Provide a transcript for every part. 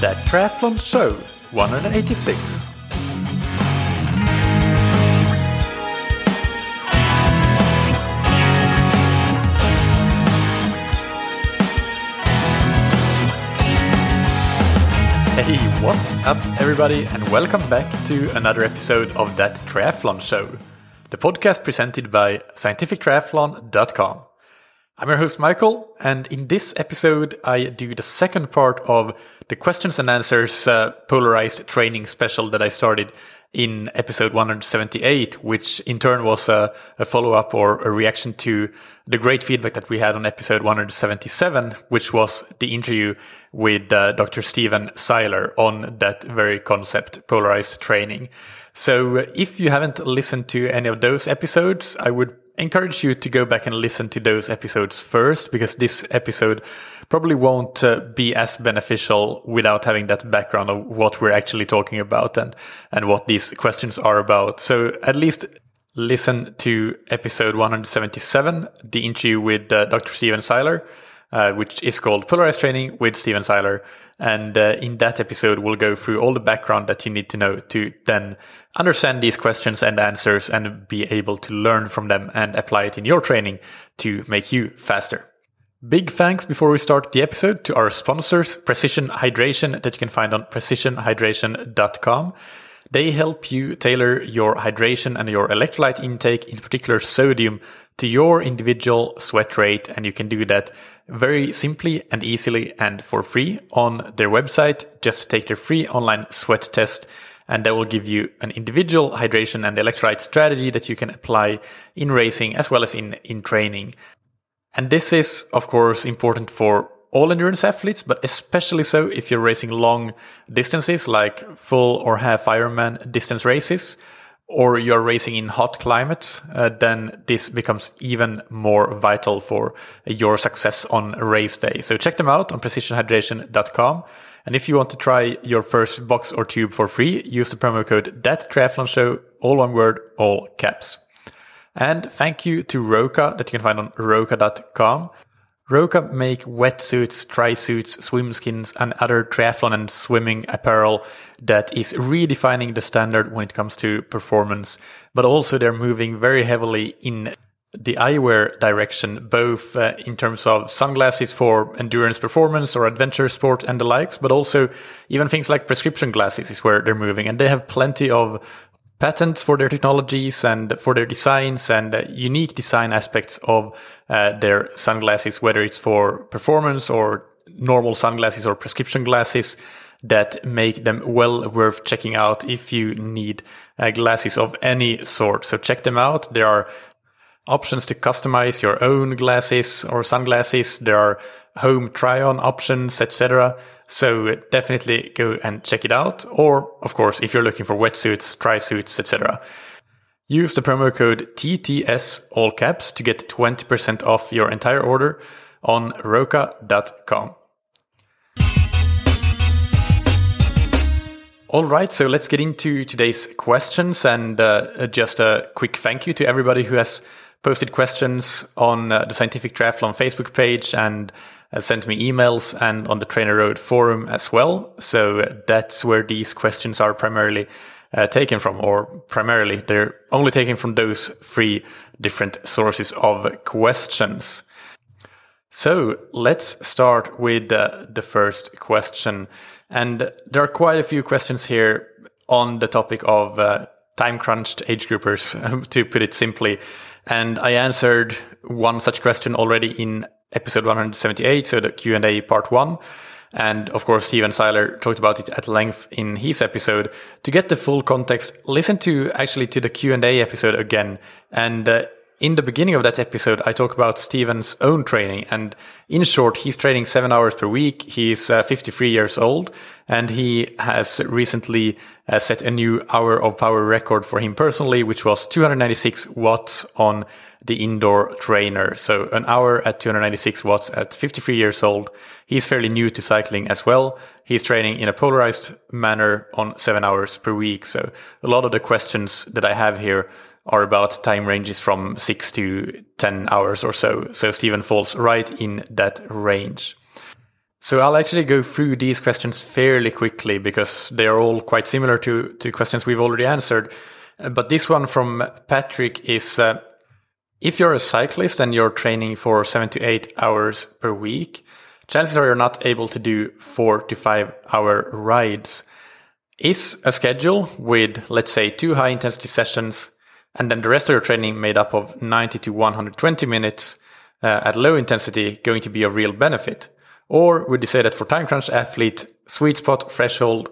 That Triathlon Show 186. Hey, what's up, everybody, and welcome back to another episode of That Triathlon Show, the podcast presented by scientifictriathlon.com. I'm your host, Michael, and in this episode, I do the second part of the questions and answers uh, polarized training special that I started in episode 178, which in turn was a, a follow up or a reaction to the great feedback that we had on episode 177, which was the interview with uh, Dr. Stephen Seiler on that very concept, polarized training. So uh, if you haven't listened to any of those episodes, I would encourage you to go back and listen to those episodes first because this episode probably won't uh, be as beneficial without having that background of what we're actually talking about and and what these questions are about. So at least listen to episode 177 the interview with uh, dr stephen seiler uh, which is called Polarized Training with Stephen Seiler. And uh, in that episode, we'll go through all the background that you need to know to then understand these questions and answers and be able to learn from them and apply it in your training to make you faster. Big thanks before we start the episode to our sponsors, Precision Hydration, that you can find on precisionhydration.com. They help you tailor your hydration and your electrolyte intake, in particular sodium, to your individual sweat rate. And you can do that very simply and easily and for free on their website. Just take their free online sweat test and that will give you an individual hydration and electrolyte strategy that you can apply in racing as well as in, in training. And this is, of course, important for all endurance athletes, but especially so if you're racing long distances like full or half Ironman distance races, or you're racing in hot climates, uh, then this becomes even more vital for your success on race day. So check them out on precisionhydration.com. And if you want to try your first box or tube for free, use the promo code that triathlon show, all one word, all caps. And thank you to Roka that you can find on roka.com. Roka make wetsuits, dry suits, swim skins, and other triathlon and swimming apparel that is redefining the standard when it comes to performance. But also they're moving very heavily in the eyewear direction, both uh, in terms of sunglasses for endurance performance or adventure sport and the likes, but also even things like prescription glasses is where they're moving. And they have plenty of patents for their technologies and for their designs and uh, unique design aspects of uh, their sunglasses, whether it's for performance or normal sunglasses or prescription glasses that make them well worth checking out if you need uh, glasses of any sort. So check them out. There are options to customize your own glasses or sunglasses. There are home try on options, etc. So definitely go and check it out. Or, of course, if you're looking for wetsuits, dry suits, etc., use the promo code TTS all caps to get 20% off your entire order on roka.com. All right, so let's get into today's questions and uh, just a quick thank you to everybody who has posted questions on uh, the Scientific Triathlon Facebook page and uh, sent me emails and on the Trainer Road forum as well. So uh, that's where these questions are primarily uh, taken from, or primarily they're only taken from those three different sources of questions. So let's start with uh, the first question. And there are quite a few questions here on the topic of uh, time crunched age groupers, to put it simply. And I answered one such question already in episode 178, so the Q&A part one. And of course, Stephen Seiler talked about it at length in his episode. To get the full context, listen to actually to the Q&A episode again. And uh, in the beginning of that episode, I talk about Stephen's own training. And in short, he's training seven hours per week. He's uh, 53 years old and he has recently uh, set a new hour of power record for him personally, which was 296 watts on the indoor trainer. So an hour at 296 watts at 53 years old. He's fairly new to cycling as well. He's training in a polarized manner on seven hours per week. So a lot of the questions that I have here are about time ranges from six to 10 hours or so. So Stephen falls right in that range. So I'll actually go through these questions fairly quickly because they are all quite similar to, to questions we've already answered. But this one from Patrick is uh, if you're a cyclist and you're training for seven to eight hours per week, chances are you're not able to do four to five hour rides. Is a schedule with, let's say, two high intensity sessions and then the rest of your training made up of 90 to 120 minutes uh, at low intensity going to be a real benefit? Or would you say that for time crunch athlete, sweet spot threshold,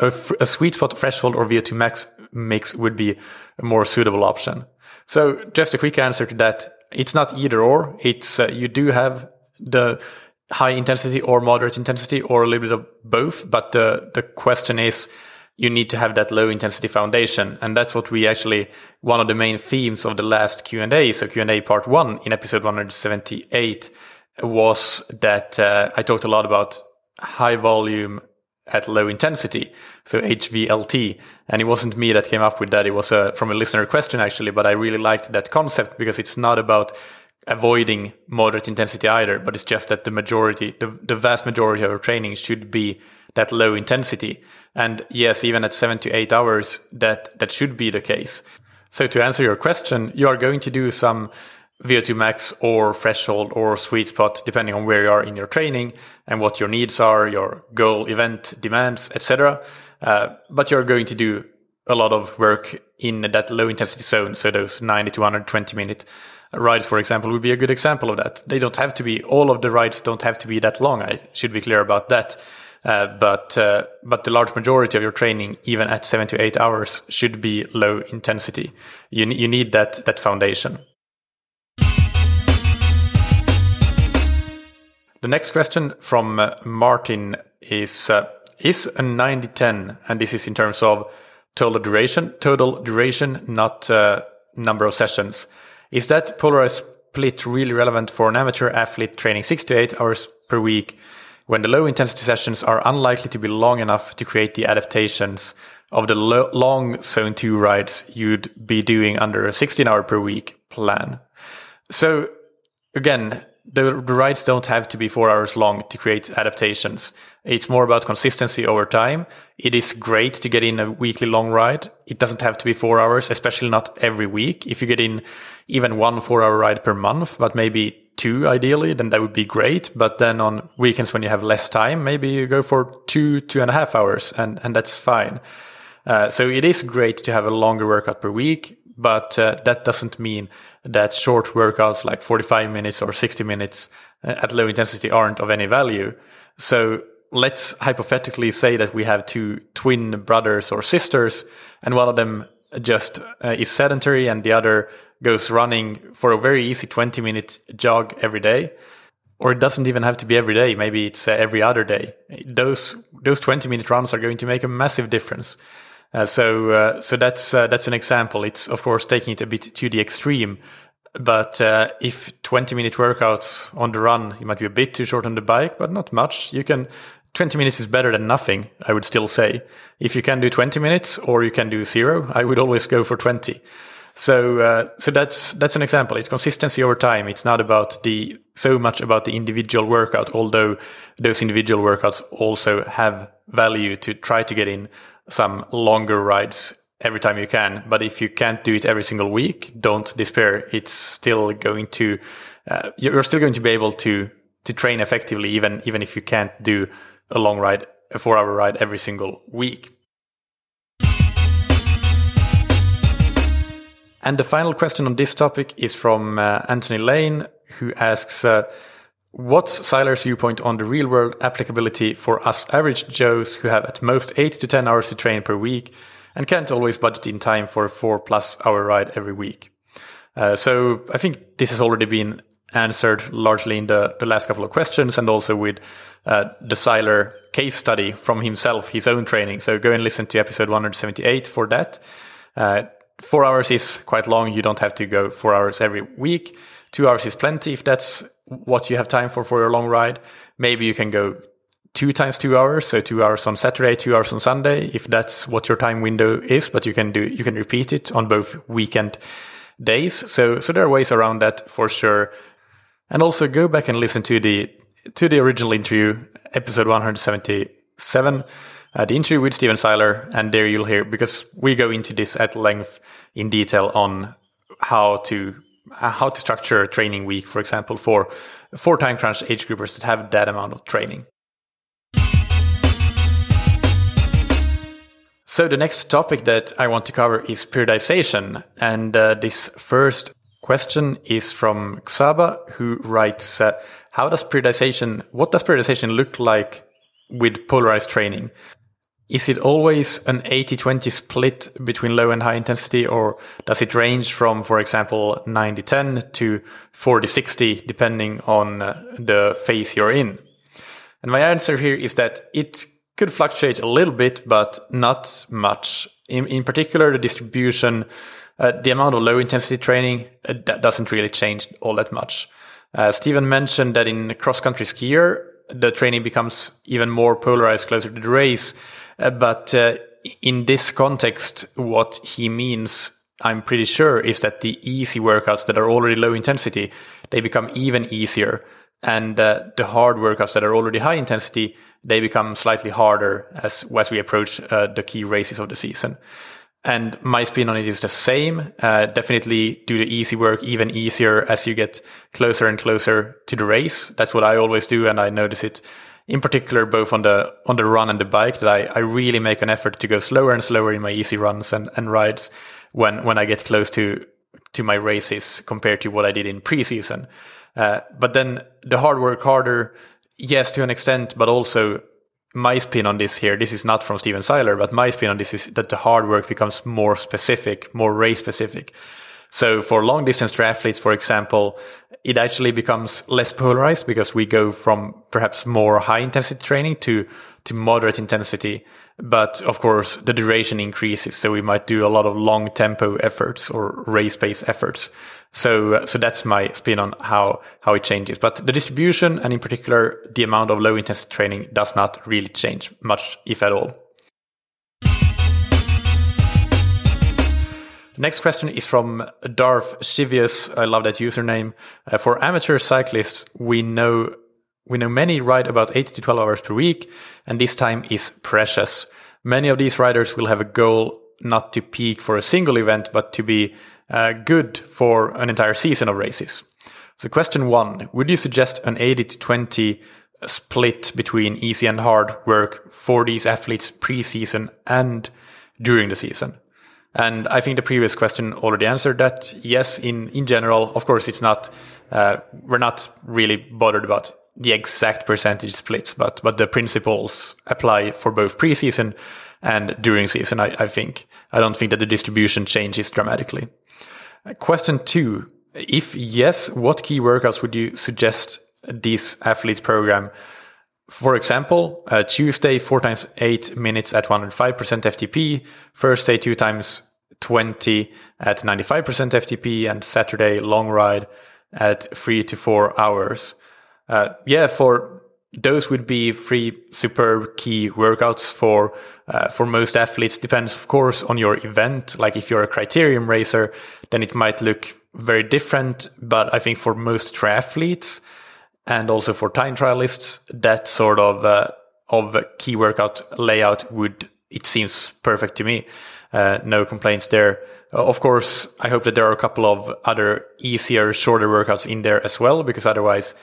a, a sweet spot threshold or VO2 max mix would be a more suitable option? So just a quick answer to that. It's not either or. It's, uh, you do have the high intensity or moderate intensity or a little bit of both. But the, the question is, you need to have that low intensity foundation. And that's what we actually, one of the main themes of the last Q&A. So Q&A part one in episode 178 was that uh, I talked a lot about high volume at low intensity, so HVLT. And it wasn't me that came up with that. It was uh, from a listener question actually, but I really liked that concept because it's not about avoiding moderate intensity either, but it's just that the majority, the, the vast majority of our training should be that low intensity. And yes, even at seven to eight hours, that, that should be the case. So to answer your question, you are going to do some VO2 max or threshold or sweet spot, depending on where you are in your training and what your needs are, your goal, event demands, etc. Uh, but you're going to do a lot of work in that low intensity zone. So those 90 to 120 minute rides, for example, would be a good example of that. They don't have to be, all of the rides don't have to be that long. I should be clear about that. Uh, but uh, but the large majority of your training, even at seven to eight hours, should be low intensity. You you need that that foundation. The next question from uh, Martin is uh, Is a 90 10, and this is in terms of total duration, total duration, not uh, number of sessions. Is that polarized split really relevant for an amateur athlete training six to eight hours per week when the low intensity sessions are unlikely to be long enough to create the adaptations of the lo- long zone two rides you'd be doing under a 16 hour per week plan? So again, the, the rides don't have to be four hours long to create adaptations. It's more about consistency over time. It is great to get in a weekly long ride. It doesn't have to be four hours, especially not every week. If you get in even one four hour ride per month, but maybe two ideally, then that would be great. But then on weekends when you have less time, maybe you go for two, two and a half hours and, and that's fine. Uh, so it is great to have a longer workout per week, but uh, that doesn't mean that short workouts like 45 minutes or 60 minutes uh, at low intensity aren't of any value. So let's hypothetically say that we have two twin brothers or sisters, and one of them just uh, is sedentary and the other goes running for a very easy 20 minute jog every day. Or it doesn't even have to be every day. Maybe it's uh, every other day. Those those 20 minute runs are going to make a massive difference. Uh, so uh, so that's uh, that's an example. It's of course taking it a bit to the extreme, but uh, if 20 minute workouts on the run, you might be a bit too short on the bike, but not much. You can 20 minutes is better than nothing. I would still say if you can do 20 minutes or you can do zero, I would always go for 20. So uh, so that's that's an example. It's consistency over time. It's not about the so much about the individual workout, although those individual workouts also have value to try to get in some longer rides every time you can. But if you can't do it every single week, don't despair. It's still going to, uh, you're still going to be able to, to train effectively, even, even if you can't do a long ride, a four hour ride every single week. And the final question on this topic is from uh, Anthony Lane, who asks, uh, What's Seiler's viewpoint on the real world applicability for us average Joes who have at most 8 to 10 hours to train per week and can't always budget in time for a 4 plus hour ride every week? Uh, so I think this has already been answered largely in the, the last couple of questions and also with uh, the Seiler case study from himself, his own training. So go and listen to episode 178 for that. Uh, four hours is quite long. You don't have to go four hours every week. Two hours is plenty if that's what you have time for for your long ride. Maybe you can go two times two hours, so two hours on Saturday, two hours on Sunday, if that's what your time window is. But you can do you can repeat it on both weekend days. So so there are ways around that for sure. And also go back and listen to the to the original interview, episode 177, uh, the interview with Stephen Seiler, and there you'll hear because we go into this at length in detail on how to how to structure a training week, for example, for four time crunch age groupers that have that amount of training. So the next topic that I want to cover is periodization, and uh, this first question is from Xaba, who writes, uh, "How does periodization? What does periodization look like with polarized training? Is it always an 80-20 split between low and high intensity, or does it range from, for example, 90-10 to 40-60, depending on uh, the phase you're in?" And my answer here is that it could fluctuate a little bit, but not much. In, in particular, the distribution, uh, the amount of low intensity training uh, that doesn't really change all that much. Uh, Stephen mentioned that in cross country skier, the training becomes even more polarized closer to the race. Uh, but uh, in this context, what he means, I'm pretty sure, is that the easy workouts that are already low intensity, they become even easier. And uh, the hard workouts that are already high intensity, they become slightly harder as, as we approach uh, the key races of the season. And my spin on it is the same. Uh, definitely do the easy work even easier as you get closer and closer to the race. That's what I always do. And I notice it in particular, both on the, on the run and the bike that I, I really make an effort to go slower and slower in my easy runs and, and rides when, when I get close to, to my races compared to what I did in preseason. Uh, but then the hard work harder, yes, to an extent, but also my spin on this here, this is not from Stephen Seiler, but my spin on this is that the hard work becomes more specific, more race specific. So for long distance triathletes, for example, it actually becomes less polarized because we go from perhaps more high intensity training to, to moderate intensity. But of course, the duration increases. So we might do a lot of long tempo efforts or race pace efforts. So, so that's my spin on how, how it changes. But the distribution and in particular, the amount of low intensity training does not really change much, if at all. The next question is from Darth Shivius. I love that username. Uh, for amateur cyclists, we know we know many ride about 8 to 12 hours per week, and this time is precious. Many of these riders will have a goal not to peak for a single event, but to be uh, good for an entire season of races. So, question one Would you suggest an 80 to 20 split between easy and hard work for these athletes pre season and during the season? And I think the previous question already answered that. Yes, in, in general, of course, it's not, uh, we're not really bothered about the exact percentage splits, but, but the principles apply for both preseason and during season, I, I think. I don't think that the distribution changes dramatically. Question two. If yes, what key workouts would you suggest these athletes program? For example, uh, Tuesday, four times eight minutes at 105% FTP, Thursday, two times 20 at 95% FTP, and Saturday, long ride at three to four hours. Uh, yeah, for those would be three superb key workouts for uh, for most athletes. Depends, of course, on your event. Like if you're a criterium racer, then it might look very different. But I think for most triathletes and also for time trialists, that sort of uh, of key workout layout would it seems perfect to me. Uh, no complaints there. Uh, of course, I hope that there are a couple of other easier, shorter workouts in there as well, because otherwise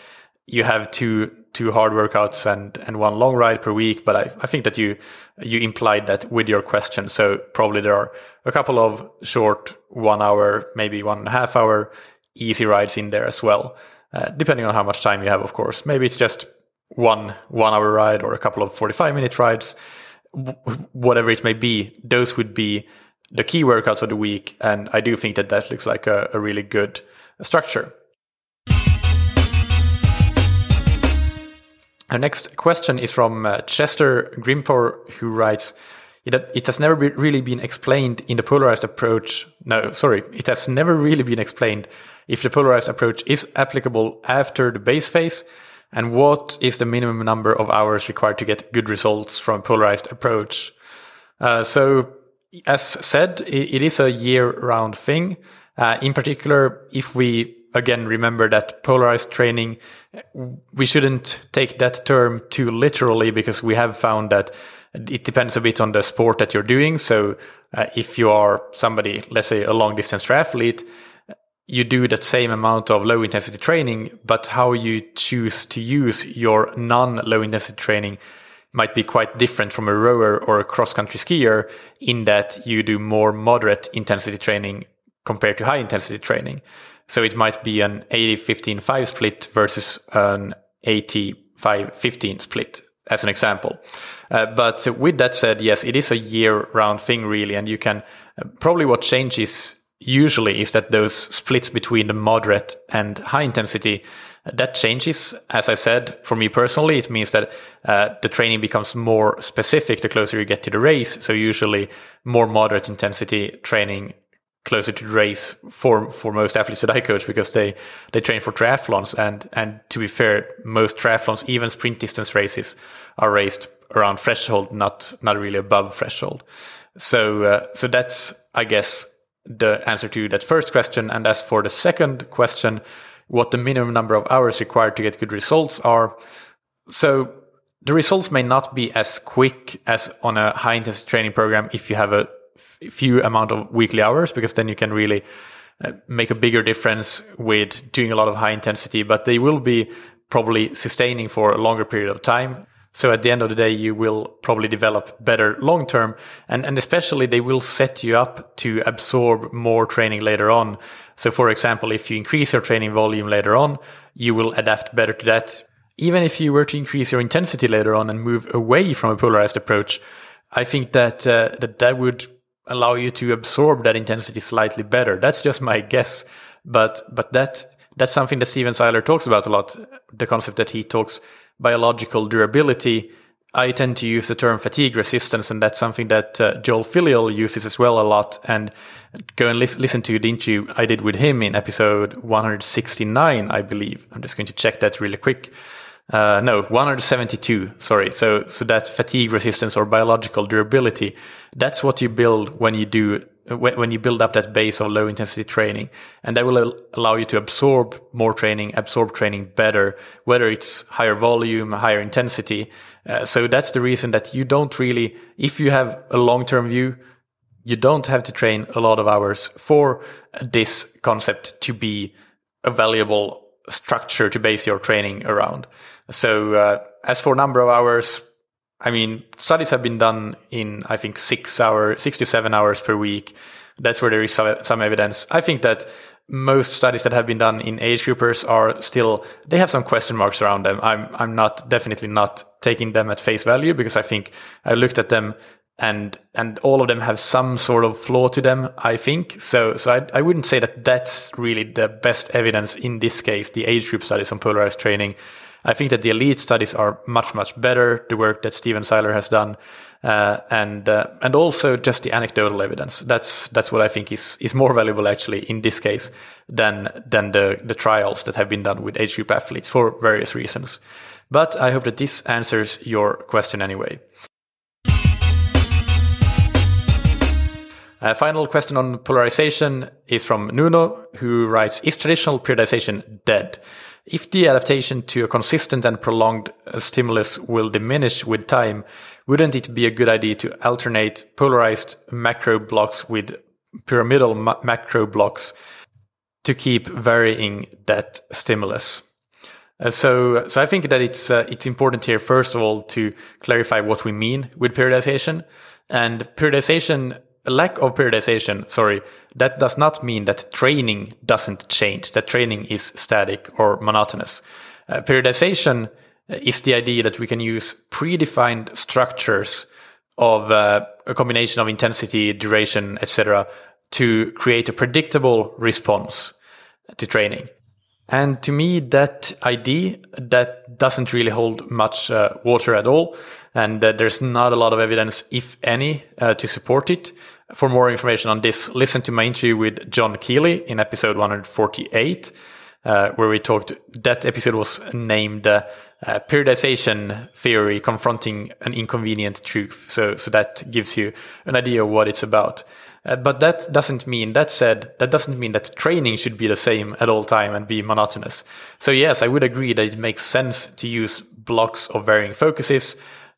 you have two two hard workouts and and one long ride per week. But I, I think that you you implied that with your question. So probably there are a couple of short one hour, maybe one and a half hour easy rides in there as well, uh, depending on how much time you have. Of course, maybe it's just one one hour ride or a couple of forty five minute rides, whatever it may be. Those would be the key workouts of the week, and I do think that that looks like a, a really good structure. Our next question is from uh, Chester Grimpor, who writes, it, it has never be really been explained in the polarized approach. No, sorry, it has never really been explained if the polarized approach is applicable after the base phase and what is the minimum number of hours required to get good results from a polarized approach. Uh, so, as said, it, it is a year round thing. Uh, in particular, if we again remember that polarized training, we shouldn't take that term too literally because we have found that it depends a bit on the sport that you're doing. So uh, if you are somebody, let's say a long distance triathlete, you do that same amount of low intensity training, but how you choose to use your non low intensity training might be quite different from a rower or a cross country skier in that you do more moderate intensity training compared to high intensity training. So it might be an 80 15 5 split versus an 85 15 split as an example. Uh, but with that said, yes, it is a year round thing really. And you can uh, probably what changes usually is that those splits between the moderate and high intensity that changes. As I said, for me personally, it means that uh, the training becomes more specific the closer you get to the race. So usually more moderate intensity training closer to the race for for most athletes that I coach because they they train for triathlons and and to be fair, most triathlons, even sprint distance races, are raced around threshold, not not really above threshold. So uh, so that's I guess the answer to that first question. And as for the second question, what the minimum number of hours required to get good results are. So the results may not be as quick as on a high intensity training program if you have a few amount of weekly hours, because then you can really uh, make a bigger difference with doing a lot of high intensity, but they will be probably sustaining for a longer period of time. So at the end of the day, you will probably develop better long term. And, and especially they will set you up to absorb more training later on. So for example, if you increase your training volume later on, you will adapt better to that. Even if you were to increase your intensity later on and move away from a polarized approach, I think that, uh, that that would allow you to absorb that intensity slightly better. That's just my guess. But, but that, that's something that Stephen Seiler talks about a lot. The concept that he talks biological durability, I tend to use the term fatigue resistance, and that's something that uh, Joel Filliol uses as well a lot. And go and li- listen to the interview I did with him in episode 169, I believe. I'm just going to check that really quick. Uh, no, 172. Sorry. So, so that fatigue resistance or biological durability, that's what you build when you do when, when you build up that base of low intensity training and that will allow you to absorb more training absorb training better whether it's higher volume higher intensity uh, so that's the reason that you don't really if you have a long term view you don't have to train a lot of hours for this concept to be a valuable structure to base your training around so uh, as for number of hours I mean, studies have been done in, I think, six hour, six to seven hours per week. That's where there is some evidence. I think that most studies that have been done in age groupers are still, they have some question marks around them. I'm, I'm not, definitely not taking them at face value because I think I looked at them and, and all of them have some sort of flaw to them, I think. So, so I, I wouldn't say that that's really the best evidence in this case, the age group studies on polarized training. I think that the elite studies are much, much better. The work that Stephen Seiler has done, uh, and uh, and also just the anecdotal evidence. That's that's what I think is is more valuable actually in this case than than the the trials that have been done with age group athletes for various reasons. But I hope that this answers your question anyway. A final question on polarization is from Nuno, who writes, is traditional periodization dead? If the adaptation to a consistent and prolonged uh, stimulus will diminish with time, wouldn't it be a good idea to alternate polarized macro blocks with pyramidal ma- macro blocks to keep varying that stimulus? Uh, so, so I think that it's uh, it's important here first of all to clarify what we mean with periodization. And periodization lack of periodization, sorry, that does not mean that training doesn't change, that training is static or monotonous. Uh, periodization is the idea that we can use predefined structures of uh, a combination of intensity, duration, etc., to create a predictable response to training. And to me, that idea that doesn't really hold much uh, water at all, and uh, there's not a lot of evidence, if any, uh, to support it. For more information on this, listen to my interview with John Kiely in episode 148, uh, where we talked. That episode was named uh, uh, "Periodization Theory: Confronting an Inconvenient Truth." So, so that gives you an idea of what it's about. Uh, but that doesn't mean, that said, that doesn't mean that training should be the same at all time and be monotonous. So yes, I would agree that it makes sense to use blocks of varying focuses.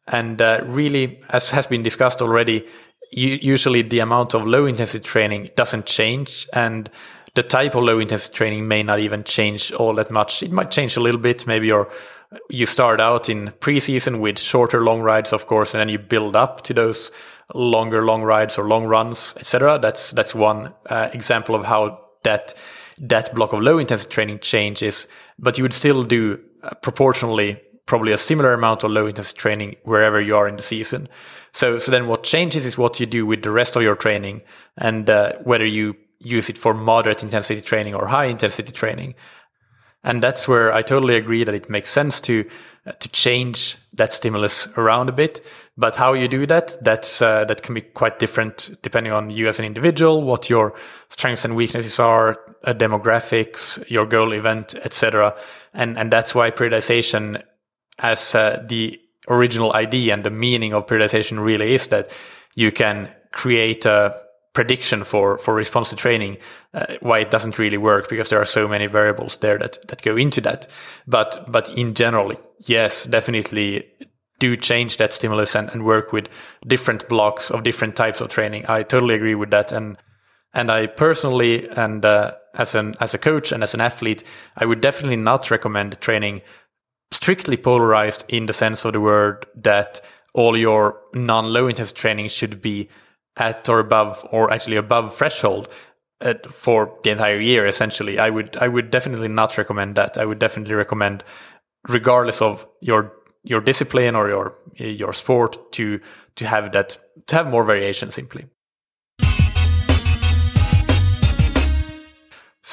And uh, really, as has been discussed already, usually the amount of low intensity training doesn't change and the type of low intensity training may not even change all that much. It might change a little bit. Maybe you're, you start out in preseason with shorter long rides, of course, and then you build up to those longer long rides or long runs, etc. That's that's one uh, example of how that that block of low intensity training changes. But you would still do uh, proportionally probably a similar amount of low intensity training wherever you are in the season. So so then what changes is what you do with the rest of your training and uh, whether you use it for moderate intensity training or high intensity training. And that's where I totally agree that it makes sense to uh, to change that stimulus around a bit. But how you do that, that's uh, that can be quite different depending on you as an individual, what your strengths and weaknesses are, uh, demographics, your goal event, etc. And and that's why periodization, as uh, the original idea and the meaning of periodization, really is that you can create a prediction for for response to training uh, why it doesn't really work because there are so many variables there that that go into that. But but in general yes definitely do change that stimulus and, and work with different blocks of different types of training. I totally agree with that. And and i personally and uh, as an as a coach and as an athlete i would definitely not recommend training strictly polarized in the sense of the word that all your non low intensity training should be at or above or actually above threshold uh, for the entire year essentially. I would i would definitely not recommend that. I would definitely recommend regardless of your your discipline or your your sport to to have that to have more variation simply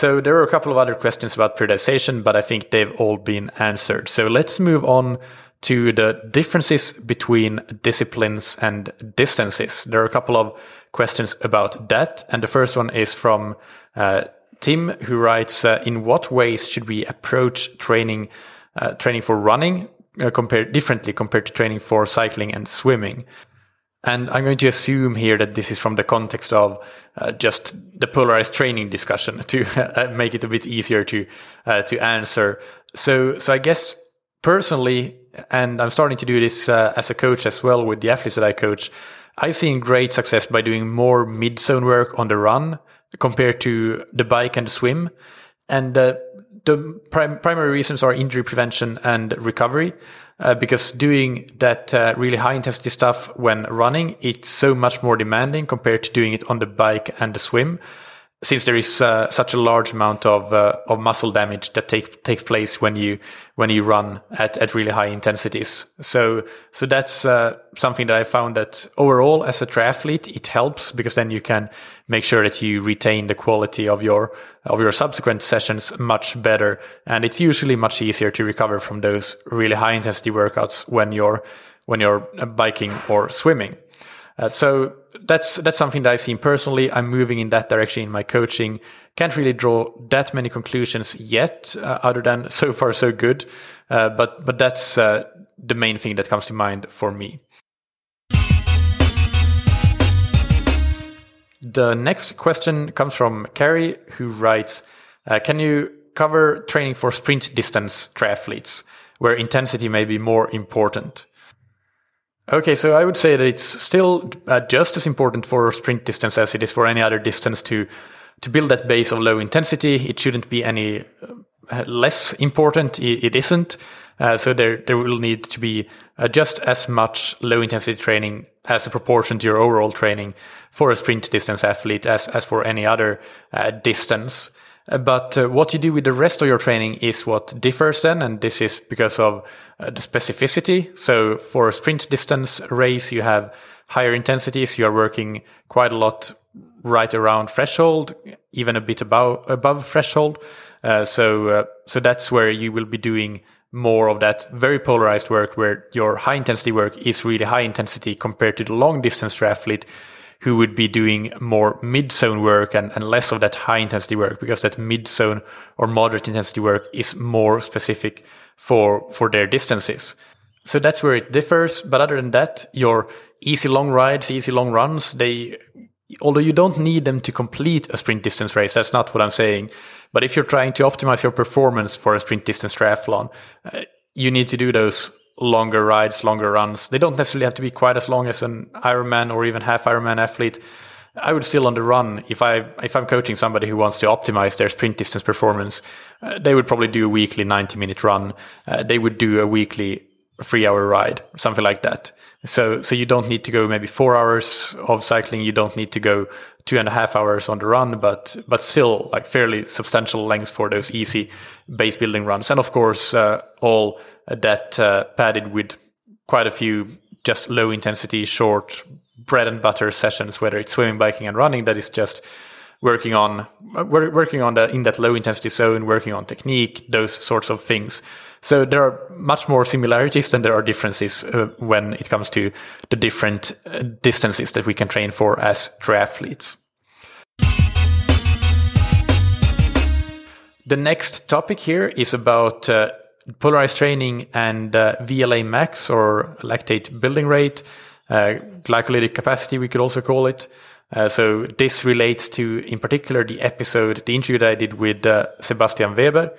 so there are a couple of other questions about periodization but i think they've all been answered so let's move on to the differences between disciplines and distances. There are a couple of questions about that. And the first one is from uh, Tim, who writes, uh, in what ways should we approach training, uh, training for running uh, compared differently compared to training for cycling and swimming? And I'm going to assume here that this is from the context of uh, just the polarized training discussion to uh, make it a bit easier to uh, to answer. So, so I guess personally, and I'm starting to do this uh, as a coach as well with the athletes that I coach. I've seen great success by doing more mid zone work on the run compared to the bike and the swim. And uh, the prim- primary reasons are injury prevention and recovery. Uh, because doing that uh, really high intensity stuff when running, it's so much more demanding compared to doing it on the bike and the swim since there is uh, such a large amount of uh, of muscle damage that take, takes place when you when you run at, at really high intensities. So so that's uh, something that I found that overall as a triathlete it helps because then you can make sure that you retain the quality of your of your subsequent sessions much better, and it's usually much easier to recover from those really high intensity workouts when you're when you're biking or swimming. Uh, so that's that's something that I've seen personally. I'm moving in that direction in my coaching. Can't really draw that many conclusions yet, uh, other than so far so good. Uh, but but that's uh, the main thing that comes to mind for me. The next question comes from Carrie, who writes, uh, "Can you cover training for sprint distance triathletes, where intensity may be more important?" Okay, so I would say that it's still uh, just as important for sprint distance as it is for any other distance to to build that base of low intensity. It shouldn't be any uh, less important. It, isn't. Uh, so there there will need to be uh, just as much low intensity training as a proportion to your overall training for a sprint distance athlete as as for any other uh, distance. But uh, what you do with the rest of your training is what differs then, and this is because of uh, the specificity. So for a sprint distance race, you have higher intensities. You are working quite a lot right around threshold, even a bit above above threshold. Uh, so uh, so that's where you will be doing more of that very polarized work, where your high intensity work is really high intensity compared to the long distance triathlete who would be doing more mid zone work and, and less of that high intensity work because that mid zone or moderate intensity work is more specific for, for their distances. So that's where it differs. But other than that, your easy long rides, easy long runs, they, although you don't need them to complete a sprint distance race, that's not what I'm saying. But if you're trying to optimize your performance for a sprint distance triathlon, uh, you need to do those longer rides, longer runs. They don't necessarily have to be quite as long as an Ironman or even half Ironman athlete. I would still on the run if I if I'm coaching somebody who wants to optimize their sprint distance performance, uh, they would probably do a weekly 90 minute run. Uh, they would do a weekly three hour ride, something like that. So so you don't need to go maybe four hours of cycling. You don't need to go two and a half hours on the run, but but still like fairly substantial lengths for those easy base building runs. And of course, uh, all that uh, padded with quite a few just low intensity, short bread and butter sessions, whether it's swimming, biking, and running, that is just working on working on the in that low intensity zone, working on technique, those sorts of things. So there are much more similarities than there are differences uh, when it comes to the different uh, distances that we can train for as triathletes. The next topic here is about uh, polarized training and uh, VLA max or lactate building rate uh, glycolytic capacity, we could also call it. Uh, so this relates to, in particular, the episode, the interview that I did with uh, Sebastian Weber.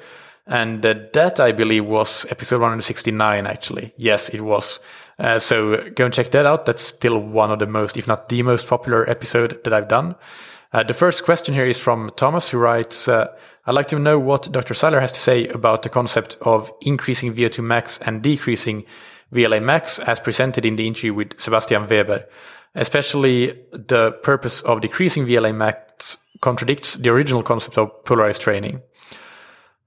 And uh, that, I believe, was episode 169, actually. Yes, it was. Uh, so go and check that out. That's still one of the most, if not the most popular episode that I've done. Uh, the first question here is from Thomas, who writes, I'd like to know what Dr. Seiler has to say about the concept of increasing VO2 max and decreasing VLA max as presented in the interview with Sebastian Weber. Especially the purpose of decreasing VLA max contradicts the original concept of polarized training.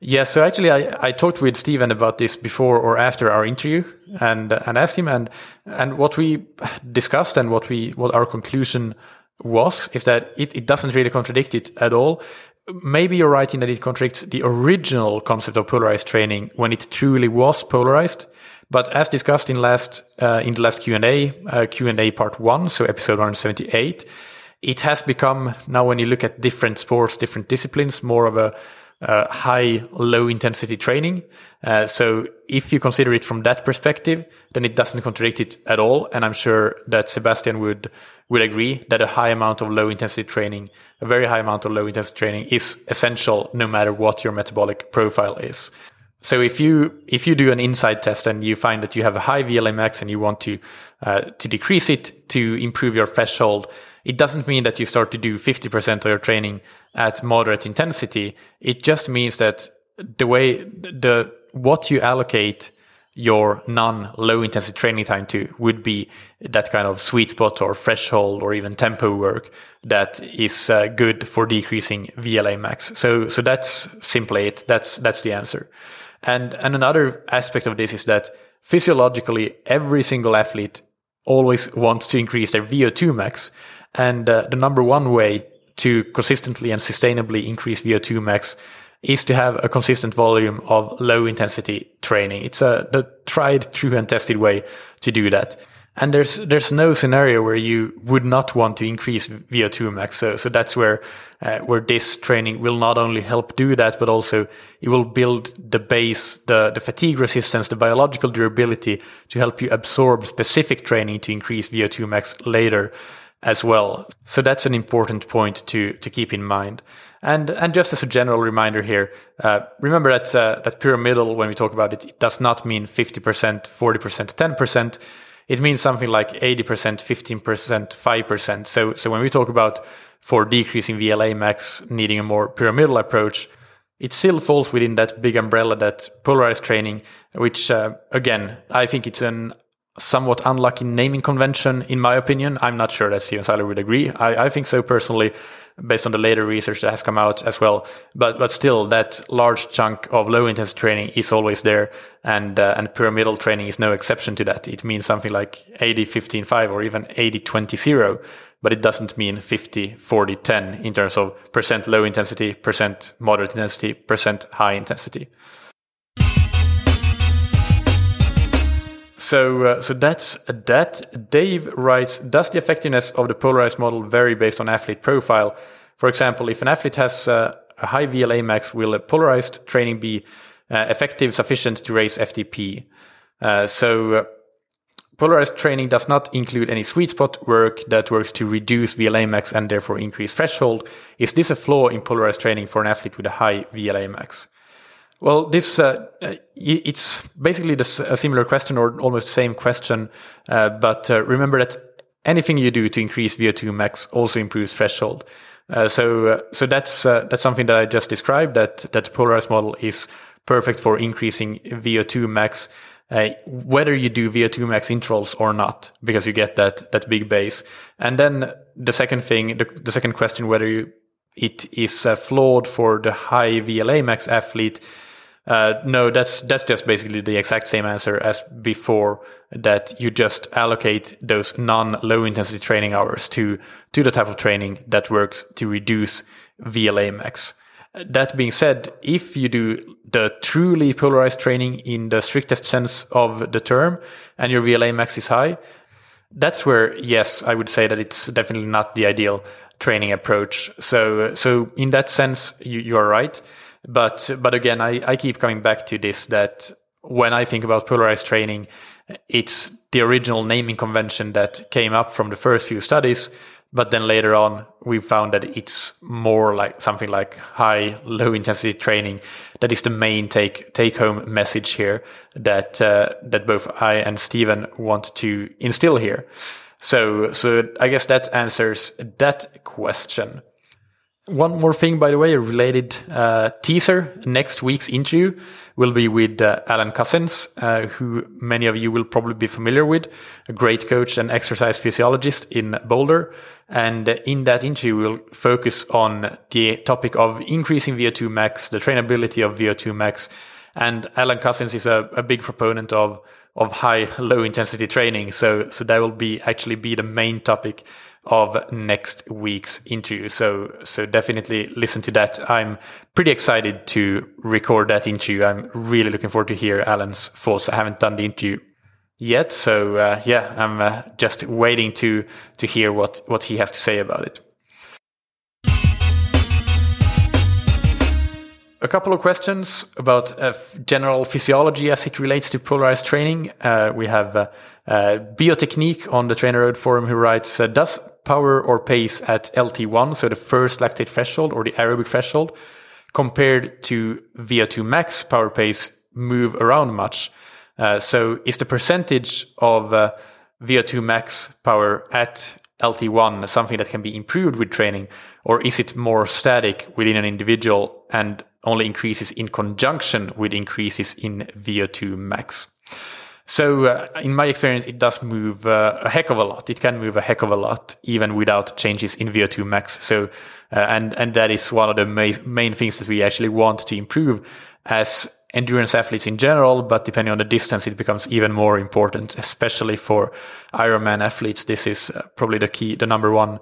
Yeah, so actually, I, I talked with Stephen about this before or after our interview, and and asked him, and and what we discussed and what we what our conclusion was is that it, it doesn't really contradict it at all. Maybe you're right in that it contradicts the original concept of polarized training when it truly was polarized, but as discussed in last uh, in the last Q and A, uh, Q and A part one, so episode 178, it has become now when you look at different sports, different disciplines, more of a uh, high low intensity training. Uh, so if you consider it from that perspective, then it doesn't contradict it at all. And I'm sure that Sebastian would would agree that a high amount of low intensity training, a very high amount of low intensity training, is essential no matter what your metabolic profile is. So if you if you do an INSCYD test and you find that you have a high VLA max and you want to uh, to decrease it to improve your threshold, it doesn't mean that you start to do 50% of your training at moderate intensity. It just means that the way the what you allocate your non low intensity training time to would be that kind of sweet spot or threshold or even tempo work that is uh, good for decreasing VLA max. So so that's simply it. That's that's the answer. And, and another aspect of this is that physiologically, every single athlete always wants to increase their VO2 max. And uh, the number one way to consistently and sustainably increase VO2 max is to have a consistent volume of low intensity training. It's a the tried, true, and tested way to do that. And there's there's no scenario where you would not want to increase VO2 max. So so that's where uh, where this training will not only help do that, but also it will build the base, the the fatigue resistance, the biological durability to help you absorb specific training to increase VO2 max later as well. So that's an important point to to keep in mind. And and just as a general reminder here, uh, remember that uh, that pyramidal when we talk about it, it does not mean 50%, 40%, 10% it means something like 80%, 15%, 5%. So, so when we talk about for decreasing VLA max needing a more pyramidal approach, it still falls within that big umbrella that polarized training, which uh, again, I think it's an somewhat unlucky naming convention, in my opinion. I'm not sure that Stephen Seiler would agree. I, I think so personally based on the later research that has come out as well. But but still, that large chunk of low intensity training is always there, and uh, and pyramidal training is no exception to that. It means something like 80 15 5 or even 80 20 0 but it doesn't mean 50 40 10 in terms of percent low intensity percent moderate intensity percent high intensity So, uh, so that's that. Dave writes, does the effectiveness of the polarized model vary based on athlete profile? For example, if an athlete has uh, a high VLA max, will a polarized training be uh, effective, sufficient to raise FTP? Uh, so, uh, polarized training does not include any sweet spot work that works to reduce VLA max and therefore increase threshold. Is this a flaw in polarized training for an athlete with a high VLA max? Well, this uh, it's basically this, a similar question or almost the same question, uh, but uh, remember that anything you do to increase VO2 max also improves threshold. Uh, so, uh, so that's uh, that's something that I just described. That that polarized model is perfect for increasing VO2 max, whether you do VO2 max intervals or not, because you get that that big base. And then the second thing, the, the second question, whether you, it is flawed for the high VLA max athlete uh, no, that's that's just basically the exact same answer as before. That you just allocate those non-low intensity training hours to to the type of training that works to reduce VLA max. That being said, if you do the truly polarized training in the strictest sense of the term, and your VLA max is high, that's where yes, I would say that it's definitely not the ideal training approach. So so in that sense, you, you are right. But but again, I, I keep coming back to this that when I think about polarized training, it's the original naming convention that came up from the first few studies. But then later on, we found that it's more like something like high, low intensity training. That is the main take take home message here that uh, that both I and Stephen want to instill here. So so I guess that answers that question. One more thing, by the way, a related uh, teaser. Next week's interview will be with uh, Alan Couzens, uh, who many of you will probably be familiar with, a great coach and exercise physiologist in Boulder. And in that interview, we'll focus on the topic of increasing VO2 max, the trainability of VO2 max. And Alan Couzens is a, a big proponent of of high low intensity training. So so that will be actually be the main topic of next week's interview. So, so definitely listen to that. I'm pretty excited to record that interview. I'm really looking forward to hear Alan's thoughts. I haven't done the interview yet, so uh, yeah, I'm uh, just waiting to to hear what what he has to say about it. A couple of questions about uh, general physiology as it relates to polarized training. Uh, we have uh, uh Biotechnique on the TrainerRoad forum who writes, uh, does power or pace at LT1, so the first lactate threshold or the aerobic threshold, compared to VO2 max power pace move around much? Uh, so is the percentage of VO2 max power at LT1 something that can be improved with training, or is it more static within an individual and only increases in conjunction with increases in VO2 max? So, uh, in my experience, it does move uh, a heck of a lot. It can move a heck of a lot, even without changes in VO2 max. So, uh, and and that is one of the main main things that we actually want to improve as endurance athletes in general, but depending on the distance, it becomes even more important, especially for Ironman athletes. This is uh, probably the key, the number one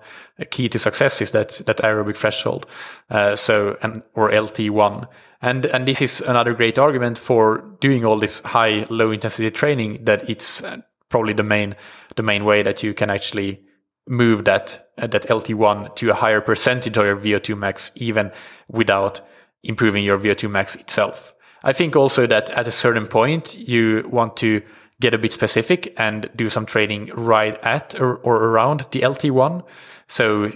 key to success is that, that aerobic threshold. Uh, so, and, or LT1. And, and this is another great argument for doing all this high, low intensity training that it's uh, probably the main, the main way that you can actually move that, uh, that LT1 to a higher percentage of your VO2 max, even without improving your VO2 max itself. I think also that at a certain point, you want to get a bit specific and do some training right at or, or around the LT1. So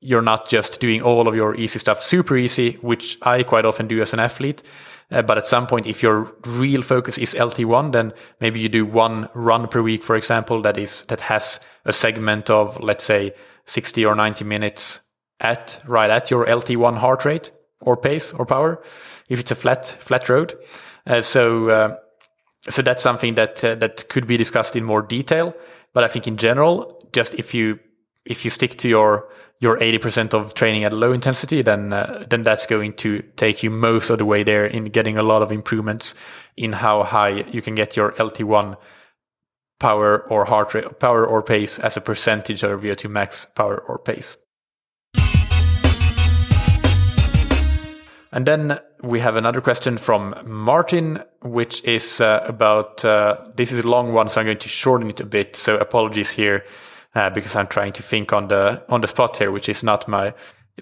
you're not just doing all of your easy stuff super easy, which I quite often do as an athlete. Uh, but at some point, if your real focus is LT1, then maybe you do one run per week, for example, that is, that has a segment of, let's say, 60 or 90 minutes at right at your LT1 heart rate or pace or power if it's a flat flat road. Uh, so uh, so that's something that uh, that could be discussed in more detail. But I think in general, just if you if you stick to your your 80% of training at low intensity, then uh, then that's going to take you most of the way there in getting a lot of improvements in how high you can get your LT1 power or heart rate, power or pace as a percentage of VO2 max power or pace. And then we have another question from Martin, which is uh, about uh, this is a long one, so I'm going to shorten it a bit. So apologies here uh, because I'm trying to think on the on the spot here, which is not my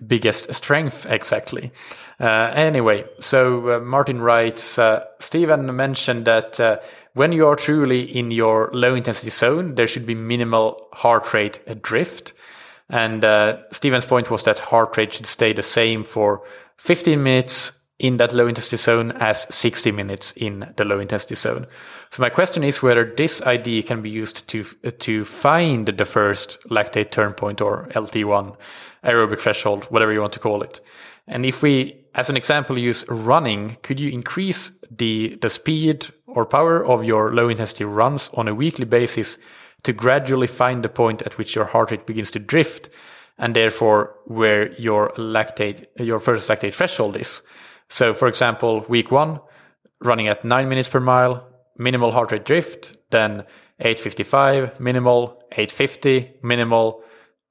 biggest strength exactly. Uh, anyway, so uh, Martin writes, uh, Stephen mentioned that when you are truly in your low intensity zone, there should be minimal heart rate drift. And uh, Stephen's point was that heart rate should stay the same for 15 minutes in that low intensity zone as 60 minutes in the low intensity zone. So my question is whether this idea can be used to to find the first lactate turn point or LT1 aerobic threshold, whatever you want to call it. And if we, as an example, use running, could you increase the the speed or power of your low intensity runs on a weekly basis to gradually find the point at which your heart rate begins to drift and therefore where your lactate your first lactate threshold is? So, for example, week one, running at nine minutes per mile, minimal heart rate drift, then 855, minimal, 850, minimal,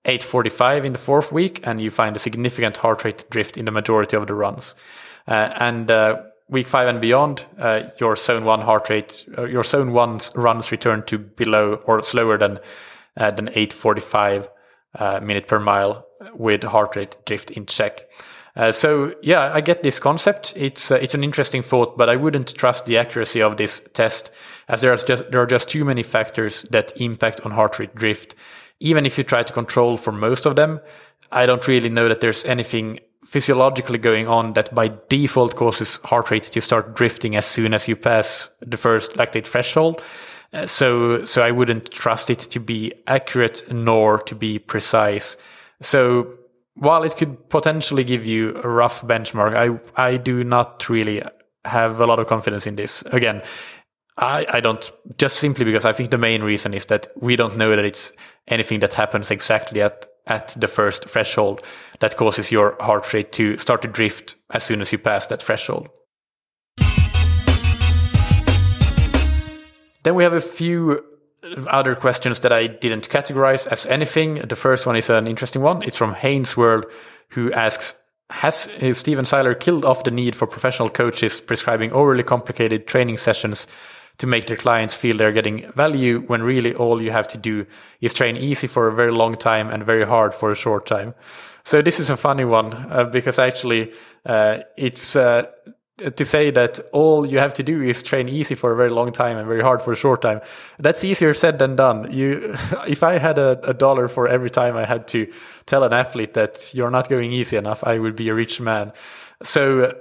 845 in the fourth week, and you find a significant heart rate drift in the majority of the runs. Uh, and uh, week five and beyond, uh, your zone one heart rate, uh, your zone one runs return to below or slower than uh, than 845 uh, minute per mile with heart rate drift in check. Uh, so yeah, I get this concept. It's uh, it's an interesting thought, but I wouldn't trust the accuracy of this test as there are just there are just too many factors that impact on heart rate drift. Even if you try to control for most of them, I don't really know that there's anything physiologically going on that by default causes heart rate to start drifting as soon as you pass the first lactate threshold. Uh, so so I wouldn't trust it to be accurate nor to be precise. So while it could potentially give you a rough benchmark, I I do not really have a lot of confidence in this. Again, I, I don't just simply because I think the main reason is that we don't know that it's anything that happens exactly at at the first threshold that causes your heart rate to start to drift as soon as you pass that threshold. Then we have a few other questions that I didn't categorize as anything. The first one is an interesting one. It's from Haynes World, who asks, has Stephen Seiler killed off the need for professional coaches prescribing overly complicated training sessions to make their clients feel they're getting value when really all you have to do is train easy for a very long time and very hard for a short time? So this is a funny one uh, because actually uh, it's uh, to say that all you have to do is train easy for a very long time and very hard for a short time that's easier said than done. You if i had a, a, dollar for every time i had to tell an athlete that you're not going easy enough i would be a rich man. So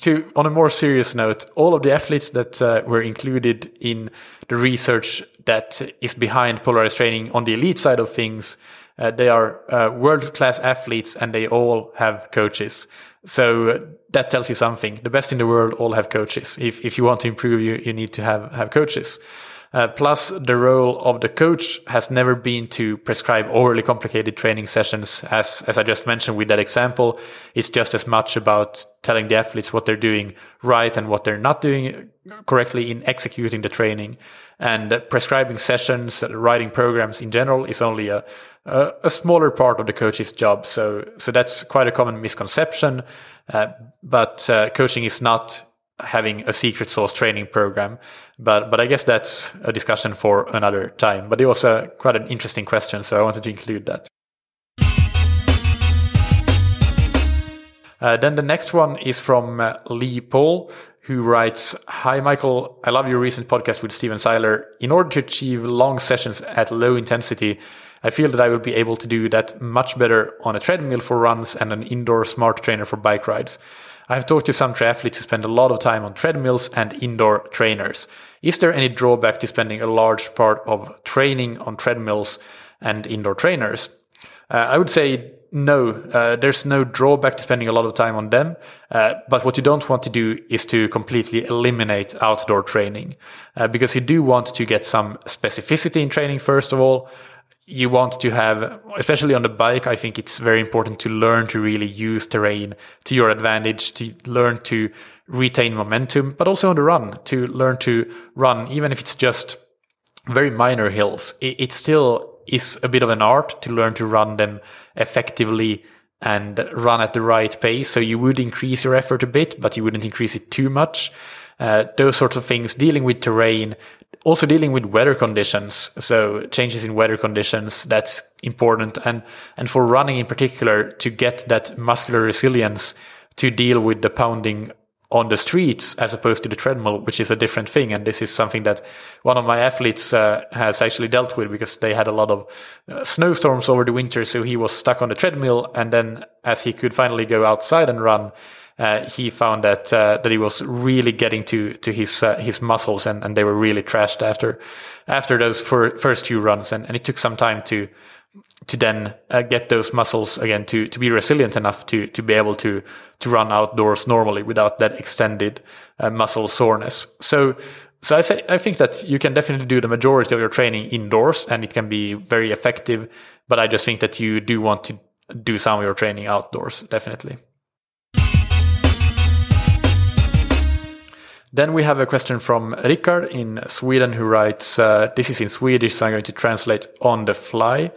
to on a more serious note all of the athletes that uh, were included in the research that is behind polarized training on the elite side of things uh, they are uh, world class athletes and they all have coaches so uh, that tells you something. The best in the world all have coaches. If if you want to improve, you you need to have have coaches. Uh, plus, the role of the coach has never been to prescribe overly complicated training sessions. As, as I just mentioned with that example, it's just as much about telling the athletes what they're doing right and what they're not doing correctly in executing the training. And prescribing sessions, writing programs in general is only a, a, a smaller part of the coach's job. So, so that's quite a common misconception. Uh, but uh, coaching is not having a secret sauce training program. But but I guess that's a discussion for another time. But it was quite an interesting question, so I wanted to include that. Uh, then the next one is from uh, Lee Paul, who writes, Hi, Michael. I love your recent podcast with Stephen Seiler. In order to achieve long sessions at low intensity, I feel that I will be able to do that much better on a treadmill for runs and an indoor smart trainer for bike rides. I've talked to some triathletes who spend a lot of time on treadmills and indoor trainers. Is there any drawback to spending a large part of training on treadmills and indoor trainers? Uh, I would say no, uh, there's no drawback to spending a lot of time on them. Uh, but what you don't want to do is to completely eliminate outdoor training uh, because you do want to get some specificity in training, first of all you want to have, especially on the bike, I think it's very important to learn to really use terrain to your advantage, to learn to retain momentum, but also on the run, to learn to run, even if it's just very minor hills. It, it still is a bit of an art to learn to run them effectively and run at the right pace. So you would increase your effort a bit, but you wouldn't increase it too much. Uh, those sorts of things, dealing with terrain, also dealing with weather conditions. So changes in weather conditions, that's important. And, and for running in particular, to get that muscular resilience to deal with the pounding on the streets as opposed to the treadmill, which is a different thing. And this is something that one of my athletes uh, has actually dealt with because they had a lot of uh, snowstorms over the winter. So he was stuck on the treadmill. And then as he could finally go outside and run, he found that uh, that he was really getting to to his uh, his muscles and, and they were really trashed after after those fir- first two runs. And, and it took some time to to then uh, get those muscles again to to be resilient enough to to be able to to run outdoors normally without that extended uh, muscle soreness. So so I say I think that you can definitely do the majority of your training indoors and it can be very effective but I just think that you do want to do some of your training outdoors definitely Then we have a question from Rickard in Sweden who writes, uh, this is in Swedish, so I'm going to translate on the fly.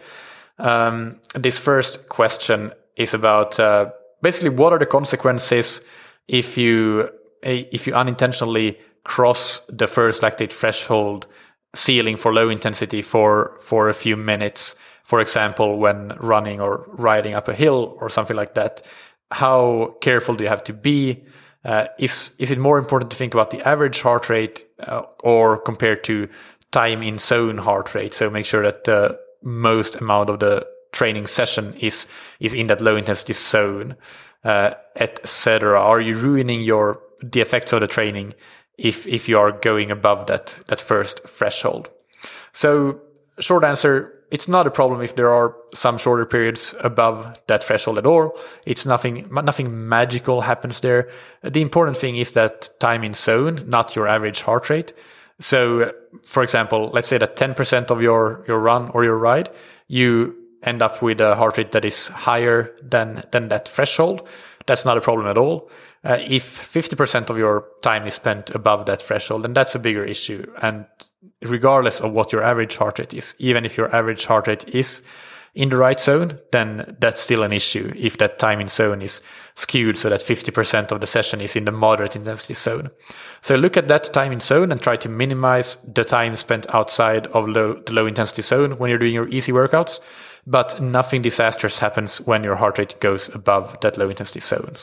Um, this first question is about uh, basically what are the consequences if you if you unintentionally cross the first lactate threshold ceiling for low intensity for for a few minutes, for example, when running or riding up a hill or something like that. How careful do you have to be? Uh, is is it more important to think about the average heart rate uh, or compared to time in zone heart rate? So make sure that the most amount of the training session is is in that low intensity zone, uh, etc. Are you ruining your the effects of the training if if you are going above that that first threshold? So short answer it's not a problem if there are some shorter periods above that threshold at all. It's nothing, nothing magical happens there. The important thing is that time in zone, not your average heart rate. So, for example, let's say that 10% of your, your run or your ride, you end up with a heart rate that is higher than, than that threshold. That's not a problem at all. Uh, if 50% of your time is spent above that threshold, then that's a bigger issue. And regardless of what your average heart rate is, even if your average heart rate is in the right zone, then that's still an issue if that time in zone is skewed so that 50% of the session is in the moderate intensity zone. So look at that time in zone and try to minimize the time spent outside of low, the low intensity zone when you're doing your easy workouts. But nothing disastrous happens when your heart rate goes above that low intensity zone.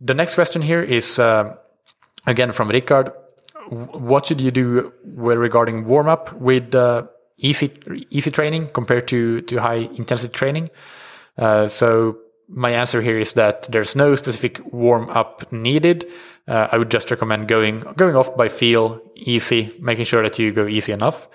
The next question here is uh, again from Rickard. What should you do regarding warm up with uh, easy easy training compared to to high intensity training? Uh, so my answer here is that there's no specific warm up needed. Uh, I would just recommend going going off by feel, easy, making sure that you go easy enough.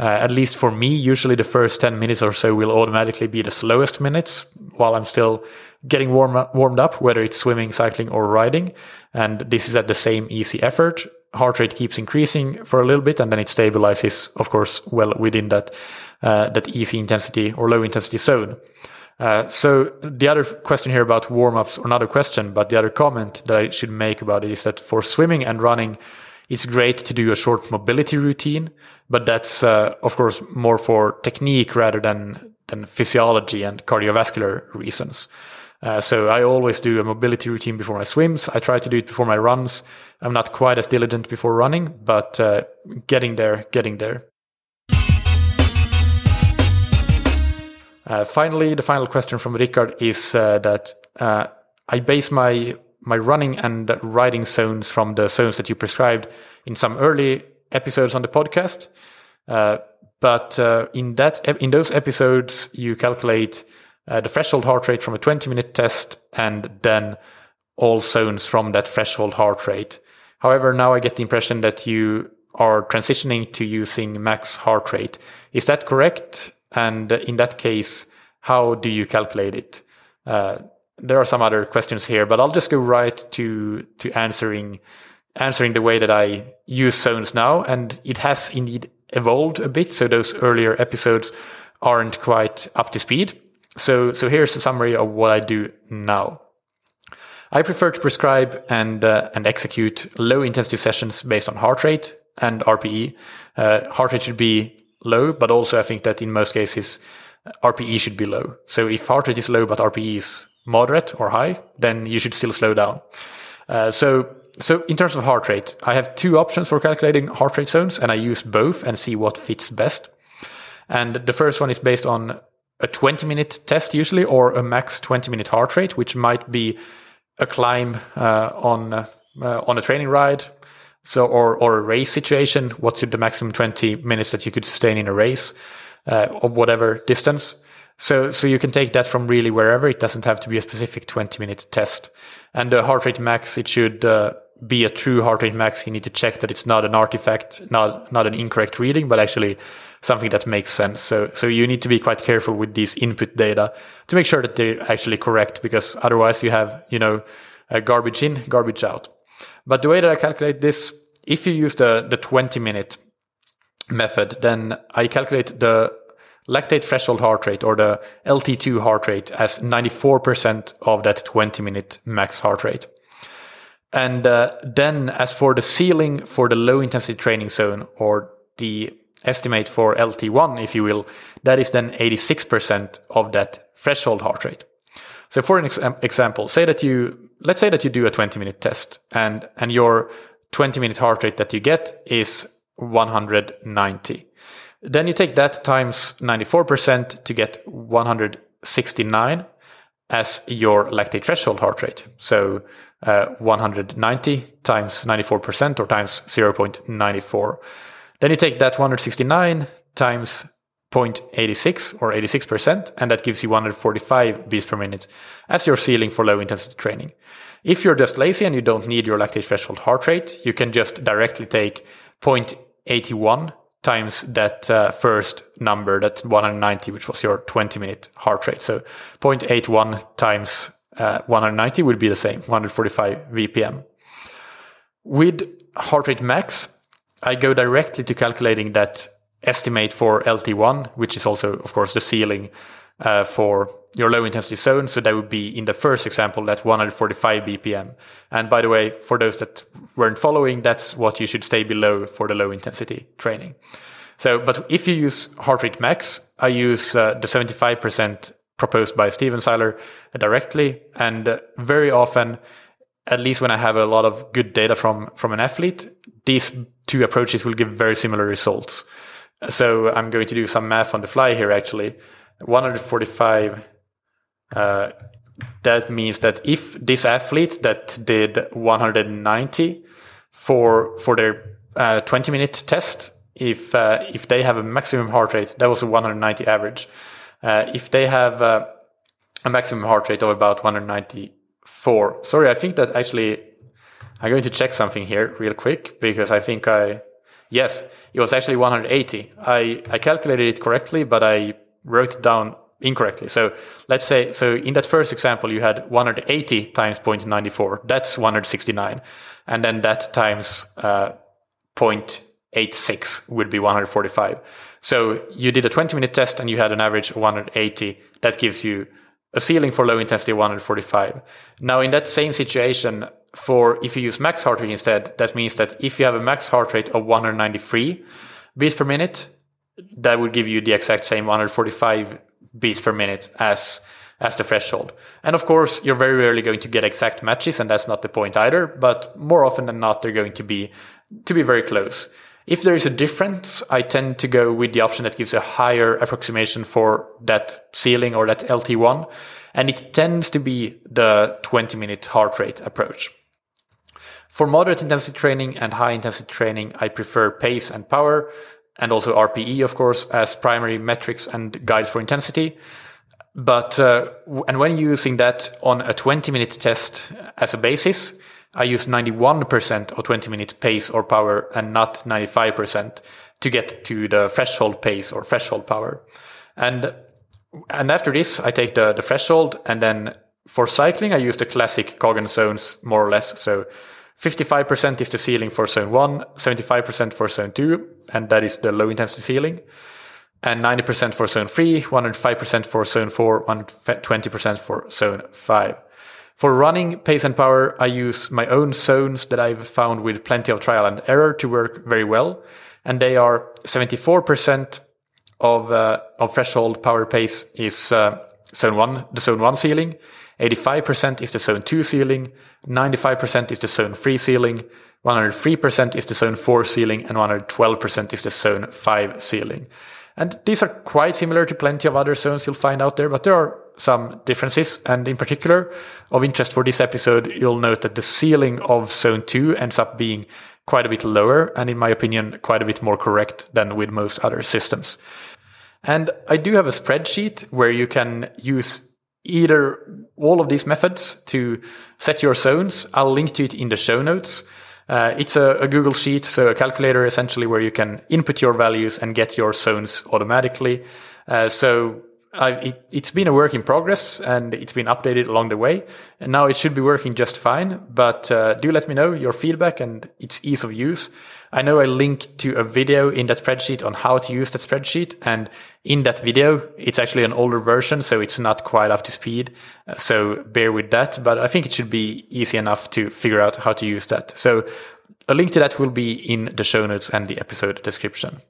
Uh, at least for me, usually the first 10 minutes or so will automatically be the slowest minutes while I'm still getting warm up, warmed up, whether it's swimming, cycling, or riding. And this is at the same easy effort. Heart rate keeps increasing for a little bit, and then it stabilizes, of course, well within that uh, that easy intensity or low intensity zone. Uh, so the other question here about warm ups, or not a question, but the other comment that I should make about it is that for swimming and running, it's great to do a short mobility routine, but that's uh, of course more for technique rather than than physiology and cardiovascular reasons. Uh, so I always do a mobility routine before my swims. I try to do it before my runs. I'm not quite as diligent before running, but uh, getting there, getting there. Uh, finally, the final question from Rickard is uh, that uh, I base my my running and riding zones from the zones that you prescribed in some early episodes on the podcast. Uh, but in that in those episodes, you calculate uh, the threshold heart rate from a 20 minute test and then all zones from that threshold heart rate. However, now I get the impression that you are transitioning to using max heart rate. Is that correct? And in that case, how do you calculate it? There are some other questions here, but I'll just go right to to answering answering the way that I use zones now, and it has indeed evolved a bit. So those earlier episodes aren't quite up to speed. So, so here's a summary of what I do now. I prefer to prescribe and uh, and execute low intensity sessions based on heart rate and RPE. Uh, heart rate should be low, but also I think that in most cases RPE should be low. So if heart rate is low but RPE is moderate or high, then you should still slow down. Uh, so so in terms of heart rate, I have two options for calculating heart rate zones, and I use both and see what fits best. And the first one is based on a 20 minute test usually, or a max 20 minute heart rate, which might be a climb uh, on uh, on a training ride, so or or a race situation. What's the maximum 20 minutes that you could sustain in a race, uh, or whatever distance. So so you can take that from really wherever. It doesn't have to be a specific 20 minute test. And the heart rate max, it should uh, be a true heart rate max. You need to check that it's not an artifact, not not an incorrect reading, but actually something that makes sense. So, so you need to be quite careful with these input data to make sure that they're actually correct, because otherwise you have, you know, garbage in, garbage out. But the way that I calculate this, if you use the, the 20 minute method, then I calculate the lactate threshold heart rate or the LT2 heart rate as 94% of that 20 minute max heart rate. And uh, then as for the ceiling for the low intensity training zone or the estimate for LT1, if you will, that is then 86% of that threshold heart rate. So for an ex- example, say that you, let's say that you do a 20 minute test and, and your 20 minute heart rate that you get is 190. Then you take that times 94% to get 169 as your lactate threshold heart rate. So uh, 190 times 94% or times 0.94. Then you take that 169 times 0.86 or 86%, and that gives you 145 beats per minute as your ceiling for low intensity training. If you're just lazy and you don't need your lactate threshold heart rate, you can just directly take 0.81 times that uh, first number, that 190, which was your 20 minute heart rate. So 0.81 times uh, 190 would be the same, 145 BPM. With heart rate max, I go directly to calculating that estimate for LT1, which is also, of course, the ceiling uh, for your low intensity zone. So that would be in the first example, that 145 BPM. And by the way, for those that weren't following, that's what you should stay below for the low intensity training. So, but if you use heart rate max, I use uh, the 75% proposed by Stephen Seiler directly. And uh, very often, at least when I have a lot of good data from, from an athlete, these two approaches will give very similar results. So I'm going to do some math on the fly here actually. 145, uh, that means that if this athlete that did 190 for, for their uh, 20 minute test, if, uh, if they have a maximum heart rate, that was a 190 average. Uh, if they have uh, a maximum heart rate of about 194, sorry, I think that actually I'm going to check something here real quick because I think I, yes, it was actually 180. I, I calculated it correctly, but I wrote it down incorrectly. So let's say, so in that first example, you had 180 times 0.94. That's 169. And then that times uh, 0.86 would be 145. So you did a 20 minute test and you had an average of 180. That gives you a ceiling for low intensity 145. Now in that same situation, for if you use max heart rate instead, that means that if you have a max heart rate of 193 beats per minute, that would give you the exact same 145 beats per minute as as the threshold. And of course, you're very rarely going to get exact matches, and that's not the point either. But more often than not, they're going to be to be very close. If there is a difference, I tend to go with the option that gives a higher approximation for that ceiling or that LT1. And it tends to be the 20 minute heart rate approach. For moderate intensity training and high intensity training, I prefer pace and power and also RPE, of course, as primary metrics and guides for intensity. But, uh, and when using that on a 20 minute test as a basis, I use 91% of 20 minute pace or power and not 95% to get to the threshold pace or threshold power. And, and after this, I take the, the threshold and then for cycling, I use the classic Coggan zones more or less. So 55% is the ceiling for zone one, 75% for zone two, and that is the low intensity ceiling. And 90% for zone three, 105% for zone four, 120% for zone five. For running pace and power, I use my own zones that I've found with plenty of trial and error to work very well. And they are 74% of, uh, of threshold power pace is uh, zone one, the zone one ceiling. 85% is the zone 2 ceiling, 95% is the zone 3 ceiling, 103% is the zone 4 ceiling, and 112% is the zone 5 ceiling. And these are quite similar to plenty of other zones you'll find out there, but there are some differences. And in particular, of interest for this episode, you'll note that the ceiling of zone two ends up being quite a bit lower, and in my opinion, quite a bit more correct than with most other systems. And I do have a spreadsheet where you can use either all of these methods to set your zones. I'll link to it in the show notes. Uh, it's a, a, Google Sheet, so a calculator essentially where you can input your values and get your zones automatically. Uh, so I, it, has been a work in progress and it's been updated along the way. And now it should be working just fine. But uh, do let me know your feedback and its ease of use. I know I linked to a video in that spreadsheet on how to use that spreadsheet. And in that video, it's actually an older version, so it's not quite up to speed. Uh, so bear with that. But I think it should be easy enough to figure out how to use that. So a link to that will be in the show notes and the episode description.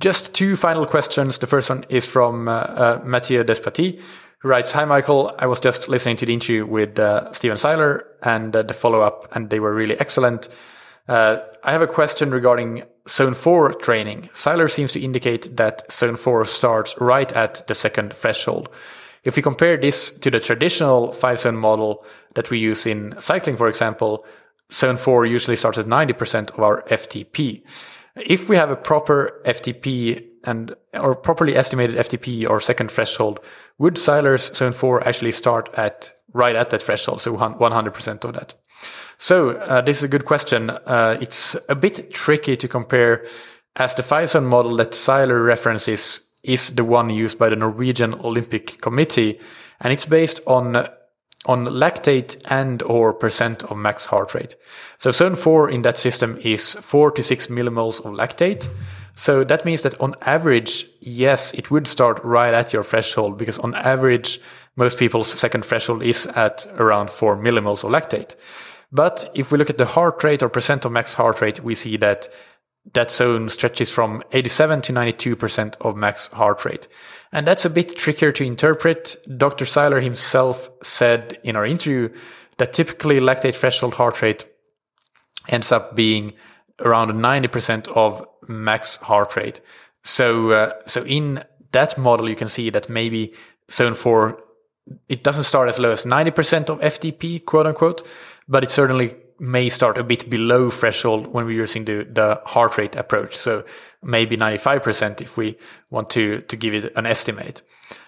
Just two final questions. The first one is from uh, uh, Mathieu Despati, who writes, Hi, Michael. I was just listening to the interview with uh, Stephen Seiler and uh, the follow up, and they were really excellent. Uh, I have a question regarding Zone 4 training. Seiler seems to indicate that Zone 4 starts right at the second threshold. If we compare this to the traditional five zone model that we use in cycling, for example, Zone 4 usually starts at 90% of our FTP. If we have a proper FTP and or properly estimated FTP or second threshold, would Seiler's Zone 4 actually start at right at that threshold, so 100% of that? So uh, this is a good question. Uh, it's a bit tricky to compare as the five zone model that Seiler references is the one used by the Norwegian Olympic Committee, and it's based on on lactate and or percent of max heart rate. So zone 4 in that system is 4 to 6 millimoles of lactate. So that means that on average, yes, it would start right at your threshold because on average, most people's second threshold is at around 4 millimoles of lactate. But if we look at the heart rate or percent of max heart rate, we see that that zone stretches from 87 to 92% of max heart rate. And that's a bit trickier to interpret. Dr. Seiler himself said in our interview that typically lactate threshold heart rate ends up being around 90% of max heart rate. So, uh, so in that model, you can see that maybe zone four, it doesn't start as low as 90% of FTP, quote unquote, but it certainly may start a bit below threshold when we're using the, the heart rate approach. So maybe 95% if we want to, to give it an estimate.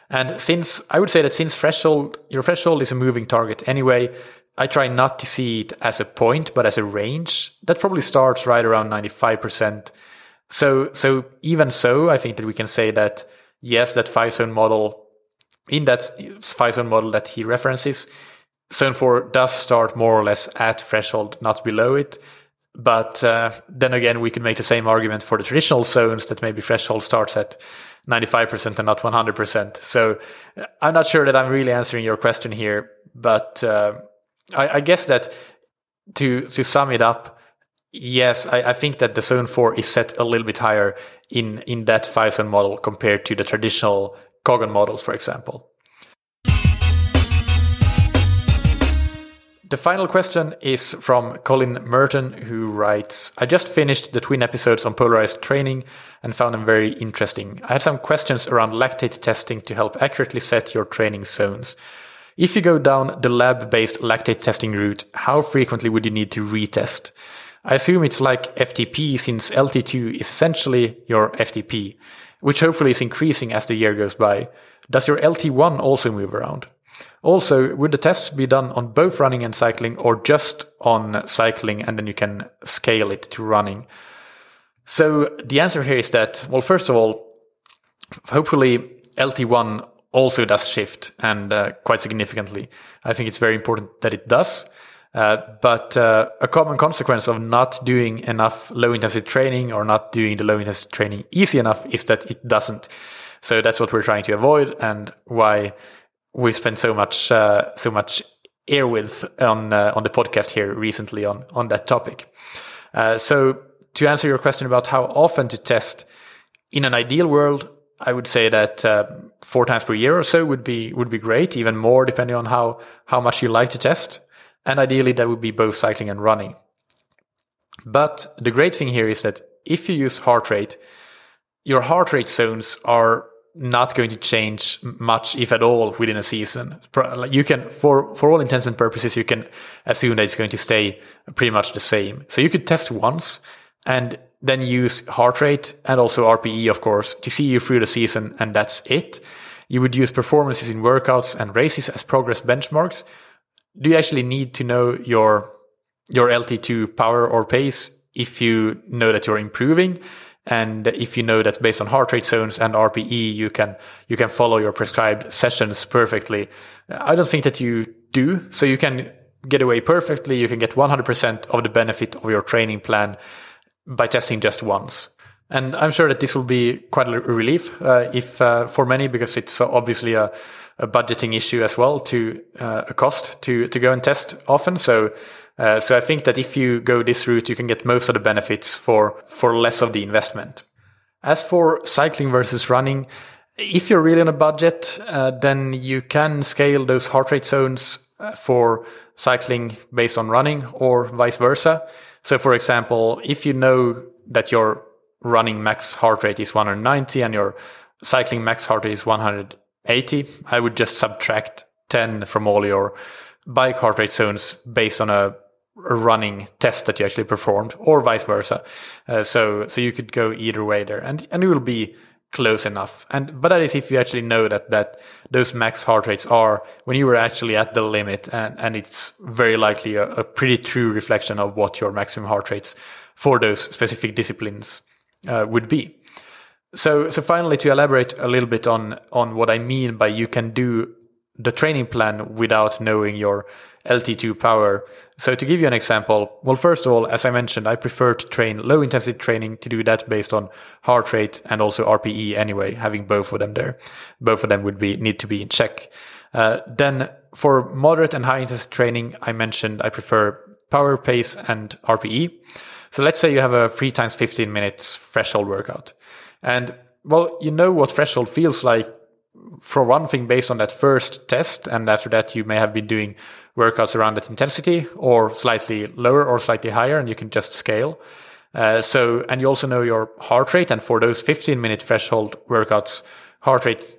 And since I would say that since threshold, your threshold is a moving target anyway, I try not to see it as a point, but as a range. That probably starts right around 95%. So, so even so, I think that we can say that yes, that five zone model, in that five zone model that he references, Zone 4 does start more or less at threshold, not below it. But uh, then again, we could make the same argument for the traditional zones that maybe threshold starts at 95% and not 100%. So I'm not sure that I'm really answering your question here, but uh, I, I, guess that to to sum it up, yes, I, I, think that the zone 4 is set a little bit higher in, in that five zone model compared to the traditional Coggan models, for example. The final question is from Colin Merton, who writes I just finished the twin episodes on polarized training and found them very interesting. I had some questions around lactate testing to help accurately set your training zones. If you go down the lab based lactate testing route, how frequently would you need to retest? I assume it's like FTP since LT2 is essentially your FTP, which hopefully is increasing as the year goes by. Does your LT1 also move around? Also, would the tests be done on both running and cycling or just on cycling and then you can scale it to running? So the answer here is that, well, first of all, hopefully LT1 also does shift and uh, quite significantly. I think it's very important that it does. Uh, but uh, a common consequence of not doing enough low intensity training or not doing the low intensity training easy enough is that it doesn't. So that's what we're trying to avoid and why we spent so much uh, so much airwidth on uh, on the podcast here recently on on that topic. Uh, so to answer your question about how often to test, in an ideal world, I would say that uh, four times per year or so would be would be great. Even more depending on how how much you like to test, and ideally that would be both cycling and running. But the great thing here is that if you use heart rate, your heart rate zones are not going to change much, if at all, within a season. You can, for, for all intents and purposes, you can assume that it's going to stay pretty much the same. So you could test once and then use heart rate and also RPE, of course, to see you through the season. And that's it. You would use performances in workouts and races as progress benchmarks. Do you actually need to know your, your LT2 power or pace if you know that you're improving? And if you know that based on heart rate zones and RPE, you can, you can follow your prescribed sessions perfectly. I don't think that you do. So you can get away perfectly. You can get 100% of the benefit of your training plan by testing just once. And I'm sure that this will be quite a relief, uh, if, uh, for many, because it's obviously a, a budgeting issue as well to, uh, a cost to, to go and test often. So, uh, so I think that if you go this route, you can get most of the benefits for, for less of the investment. As for cycling versus running, if you're really on a budget, uh, then you can scale those heart rate zones uh, for cycling based on running or vice versa. So for example, if you know that your running max heart rate is 190 and your cycling max heart rate is 180, I would just subtract 10 from all your bike heart rate zones based on a a running test that you actually performed or vice versa. Uh, so, so you could go either way there and, and it will be close enough. And, but that is if you actually know that, that those max heart rates are when you were actually at the limit and, and it's very likely a, a pretty true reflection of what your maximum heart rates for those specific disciplines uh, would be. So, so finally, to elaborate a little bit on, on what I mean by you can do the training plan without knowing your LT2 power. So to give you an example, well, first of all, as I mentioned, I prefer to train low intensity training to do that based on heart rate and also RPE anyway, having both of them there. Both of them would be, need to be in check. Uh, then for moderate and high intensity training, I mentioned I prefer power pace and RPE. So let's say you have a three times 15 minutes threshold workout and well, you know what threshold feels like for one thing, based on that first test, and after that, you may have been doing workouts around that intensity or slightly lower or slightly higher, and you can just scale. Uh, so, and you also know your heart rate, and for those 15 minute threshold workouts, heart rate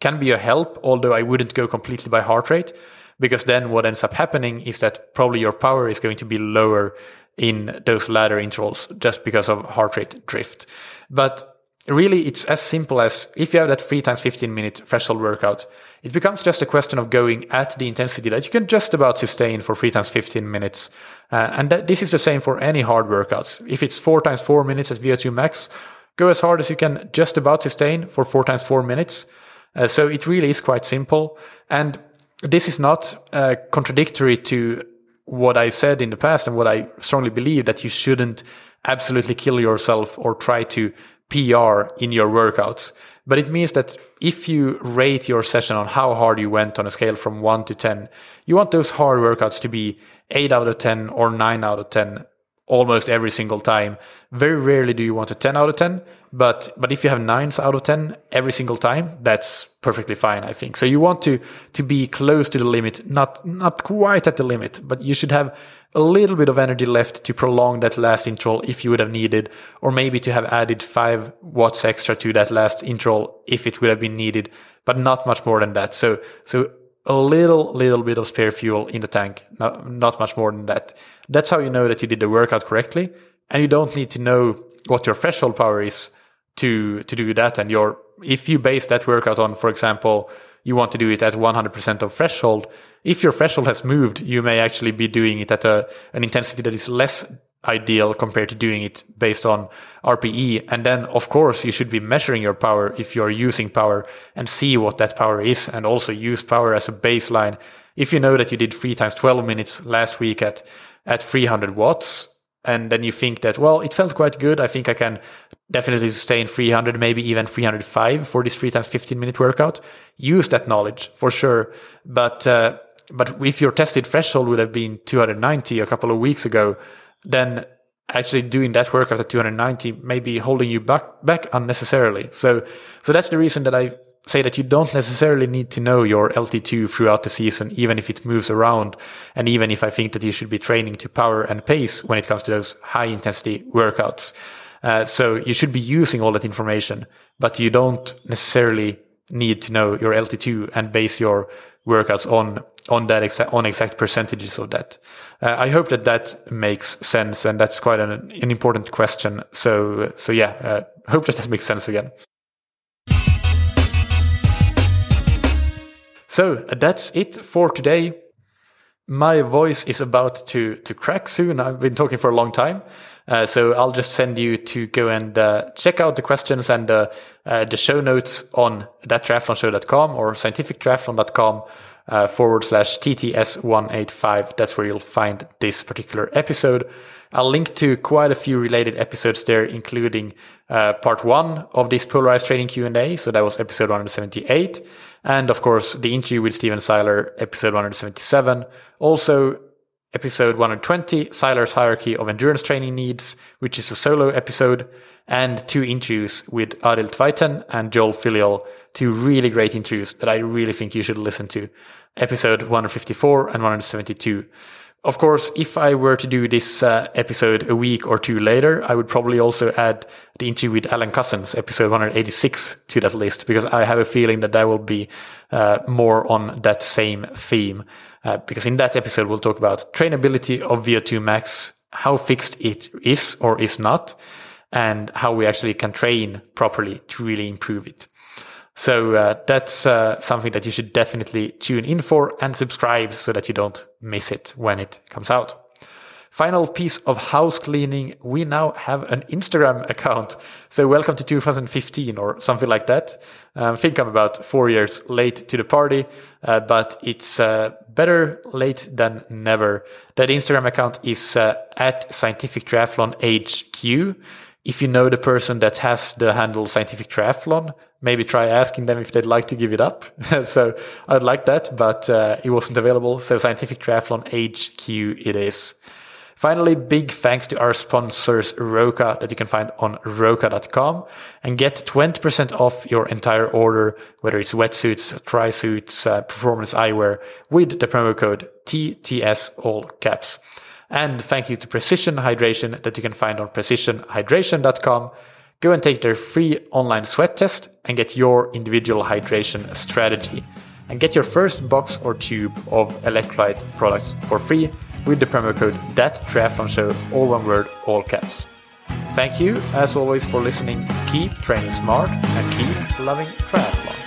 can be a help, although I wouldn't go completely by heart rate, because then what ends up happening is that probably your power is going to be lower in those latter intervals just because of heart rate drift. But really it's as simple as if you have that 3 times 15 minute threshold workout, it becomes just a question of going at the intensity that you can just about sustain for 3 times 15 minutes. Uh, and that, this is the same for any hard workouts. If it's 4 times 4 minutes at VO2 max, go as hard as you can just about sustain for 4 times 4 minutes. Uh, so it really is quite simple. And this is not uh, contradictory to what I said in the past and what I strongly believe that you shouldn't absolutely kill yourself or try to PR in your workouts. But it means that if you rate your session on how hard you went on a scale from 1 to 10, you want those hard workouts to be 8 out of 10 or 9 out of 10 almost every single time. Very rarely do you want a 10 out of 10, but but if you have 9s out of 10 every single time, that's perfectly fine, I think. So you want to to be close to the limit, not not quite at the limit, but you should have a little bit of energy left to prolong that last interval if you would have needed, or maybe to have added 5 watts extra to that last interval if it would have been needed, but not much more than that. So so a little little bit of spare fuel in the tank, not, not much more than that. That's how you know that you did the workout correctly. And you don't need to know what your threshold power is to, to do that. And your, if you base that workout on, for example, you want to do it at 100% of threshold. If your threshold has moved, you may actually be doing it at a, an intensity that is less ideal compared to doing it based on RPE. And then, of course, you should be measuring your power if you're using power and see what that power is and also use power as a baseline. If you know that you did three times 12 minutes last week at at 300 watts and then you think that well it felt quite good i think i can definitely sustain 300 maybe even 305 for this 3 times 15 minute workout use that knowledge for sure but uh, but if your tested threshold would have been 290 a couple of weeks ago then actually doing that workout at 290 may be holding you back back unnecessarily so so that's the reason that i say that you don't necessarily need to know your LT2 throughout the season, even if it moves around. And even if I think that you should be training to power and pace when it comes to those high intensity workouts. Uh, so you should be using all that information, but you don't necessarily need to know your LT2 and base your workouts on on that exa- on exact percentages of that. Uh, I hope that that makes sense, and that's quite an, an important question. So so yeah, uh, hope that that makes sense again. So that's it for today. My voice is about to to crack soon. I've been talking for a long time. Uh, so I'll just send you to go and uh, check out the questions and uh, uh the show notes on thattriathlonshow.com or scientifictriathlon.com uh, forward slash TTS185. That's where you'll find this particular episode. I'll link to quite a few related episodes there, including uh, part one of this polarized training Q&A. So that was episode 178. And of course, the interview with Stephen Seiler, episode 177. Also, episode 120, Seiler's Hierarchy of Endurance Training Needs, which is a solo episode, and two interviews with Arild Tveiten and Joel Filliol, two really great interviews that I really think you should listen to. Episode 154 and 172. Of course, if I were to do this uh, episode a week or two later, I would probably also add the interview with Alan Couzens, episode 186, to that list because I have a feeling that that will be uh, more on that same theme. Uh, because in that episode, we'll talk about trainability of VO2 max, how fixed it is or is not, and how we actually can train properly to really improve it. So uh, that's uh, something that you should definitely tune in for and subscribe so that you don't miss it when it comes out. Final piece of house cleaning. We now have an Instagram account. So welcome to 2015 or something like that. Um, I think I'm about four years late to the party, uh, but it's uh, better late than never. That Instagram account is uh, at Scientific Triathlon HQ. If you know the person that has the handle Scientific Triathlon, maybe try asking them if they'd like to give it up. so I'd like that, but uh, it wasn't available. So Scientific Triathlon HQ it is. Finally, big thanks to our sponsors Roka that you can find on roka.com and get 20% off your entire order, whether it's wetsuits, suits, uh, performance eyewear with the promo code TTS all caps. And thank you to Precision Hydration that you can find on precisionhydration.com. Go and take their free online sweat test and get your individual hydration strategy. And get your first box or tube of electrolyte products for free with the promo code triathlon show, all one word, all caps. Thank you, as always, for listening. Keep training smart and keep loving triathlon.